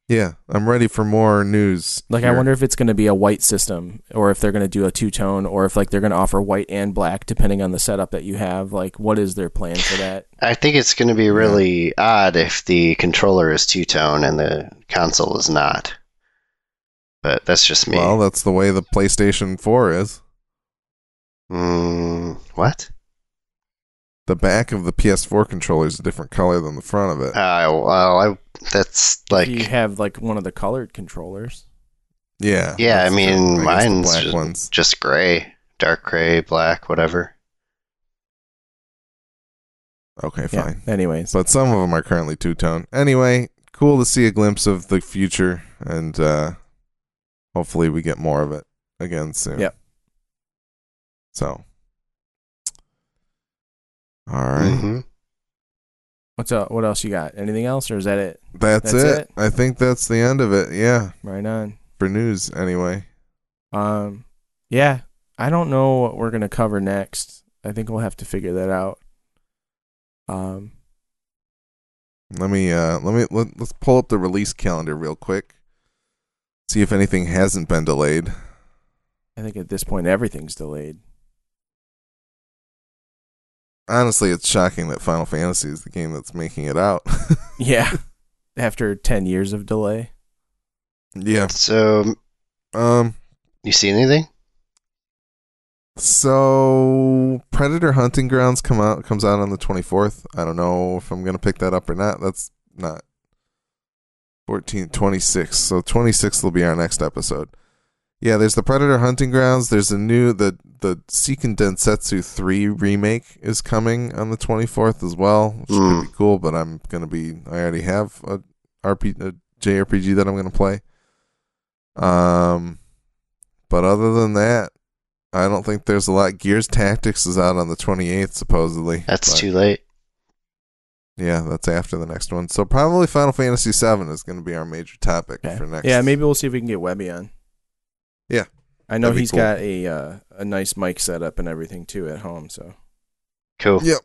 Yeah, I'm ready for more news. Like I wonder if it's going to be a white system or if they're going to do a two tone or if like they're going to offer white and black depending on the setup that you have. Like what is their plan for that? I think it's going to be really odd if the controller is two tone and the console is not. But that's just me. Well, that's the way the PlayStation 4 is. mm, what? The back of the PS4 controller is a different color than the front of it. Uh, well, I, that's like you have like one of the colored controllers. Yeah. Yeah, I mean, true. guess the mine's black just- ones. just gray, dark gray, black, whatever. Okay, Yeah. fine. Anyways, But some of them are currently two tone. Anyway, cool to see a glimpse of the future, and uh, hopefully we get more of it again soon. Yep. So, all right, Mhm. What's up? What else you got? Anything else or is that it? that's, That's it. it? I think that's the end of it. Yeah, Right on. for news anyway. Um, yeah, I don't know what we're gonna cover next. I think we'll have to figure that out. Um, Let me uh, let me let, let's pull up the release calendar real quick. See if anything hasn't been delayed. I think at this point everything's delayed. Honestly, it's shocking that Final Fantasy is the game that's making it out. [laughs] Yeah, after ten years of delay. yeah. So, Um. you see anything? So Predator Hunting Grounds come out comes out on the 24th. I don't know if I'm going to pick that up or not. That's not 14 26. So 26th will be our next episode. Yeah, there's the Predator Hunting Grounds. There's a new the the Seiken Densetsu 3 remake is coming on the 24th as well, which Hmm. could be cool, but I'm going to be I already have a RP a JRPG that I'm going to play. Um but other than that, I don't think there's a lot. Gears Tactics is out on the 28th, supposedly. That's but- too late. Yeah, that's after the next one. So probably Final Fantasy VII is going to be our major topic Okay. for next. Yeah, maybe we'll see if we can get Webby on. Yeah. I know That'd be he's cool. got a uh, a nice mic setup and everything too at home. So, Cool. Yep.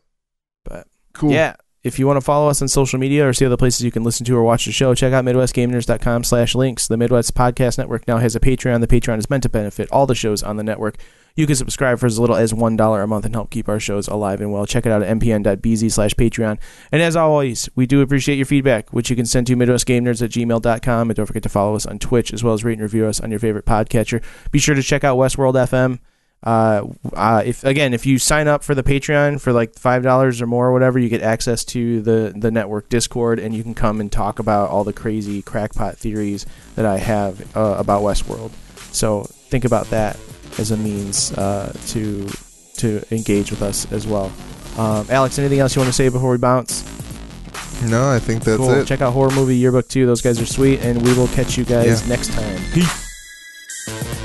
but Cool. yeah, if you want to follow us on social media or see other places you can listen to or watch the show, check out MidwestGameNerds.com slash links. The Midwest Podcast Network now has a Patreon. The Patreon is meant to benefit all the shows on the network. You can subscribe for as little as $1 a month and help keep our shows alive and well. Check it out at mpn.bz slash Patreon. And as always, we do appreciate your feedback, which you can send to MidwestGameNerds at gmail.com. And don't forget to follow us on Twitch as well as rate and review us on your favorite podcatcher. Be sure to check out Westworld FM. Uh, uh, if again, if you sign up for the Patreon for like five dollars or more or whatever, you get access to the the network Discord, and you can come and talk about all the crazy crackpot theories that I have uh, about Westworld. So think about that as a means uh, to to engage with us as well. Um, Alex, anything else you want to say before we bounce? No, I think that's cool. it. Check out Horror Movie Yearbook 2. Those guys are sweet, and we will catch you guys Yeah. next time. Peace.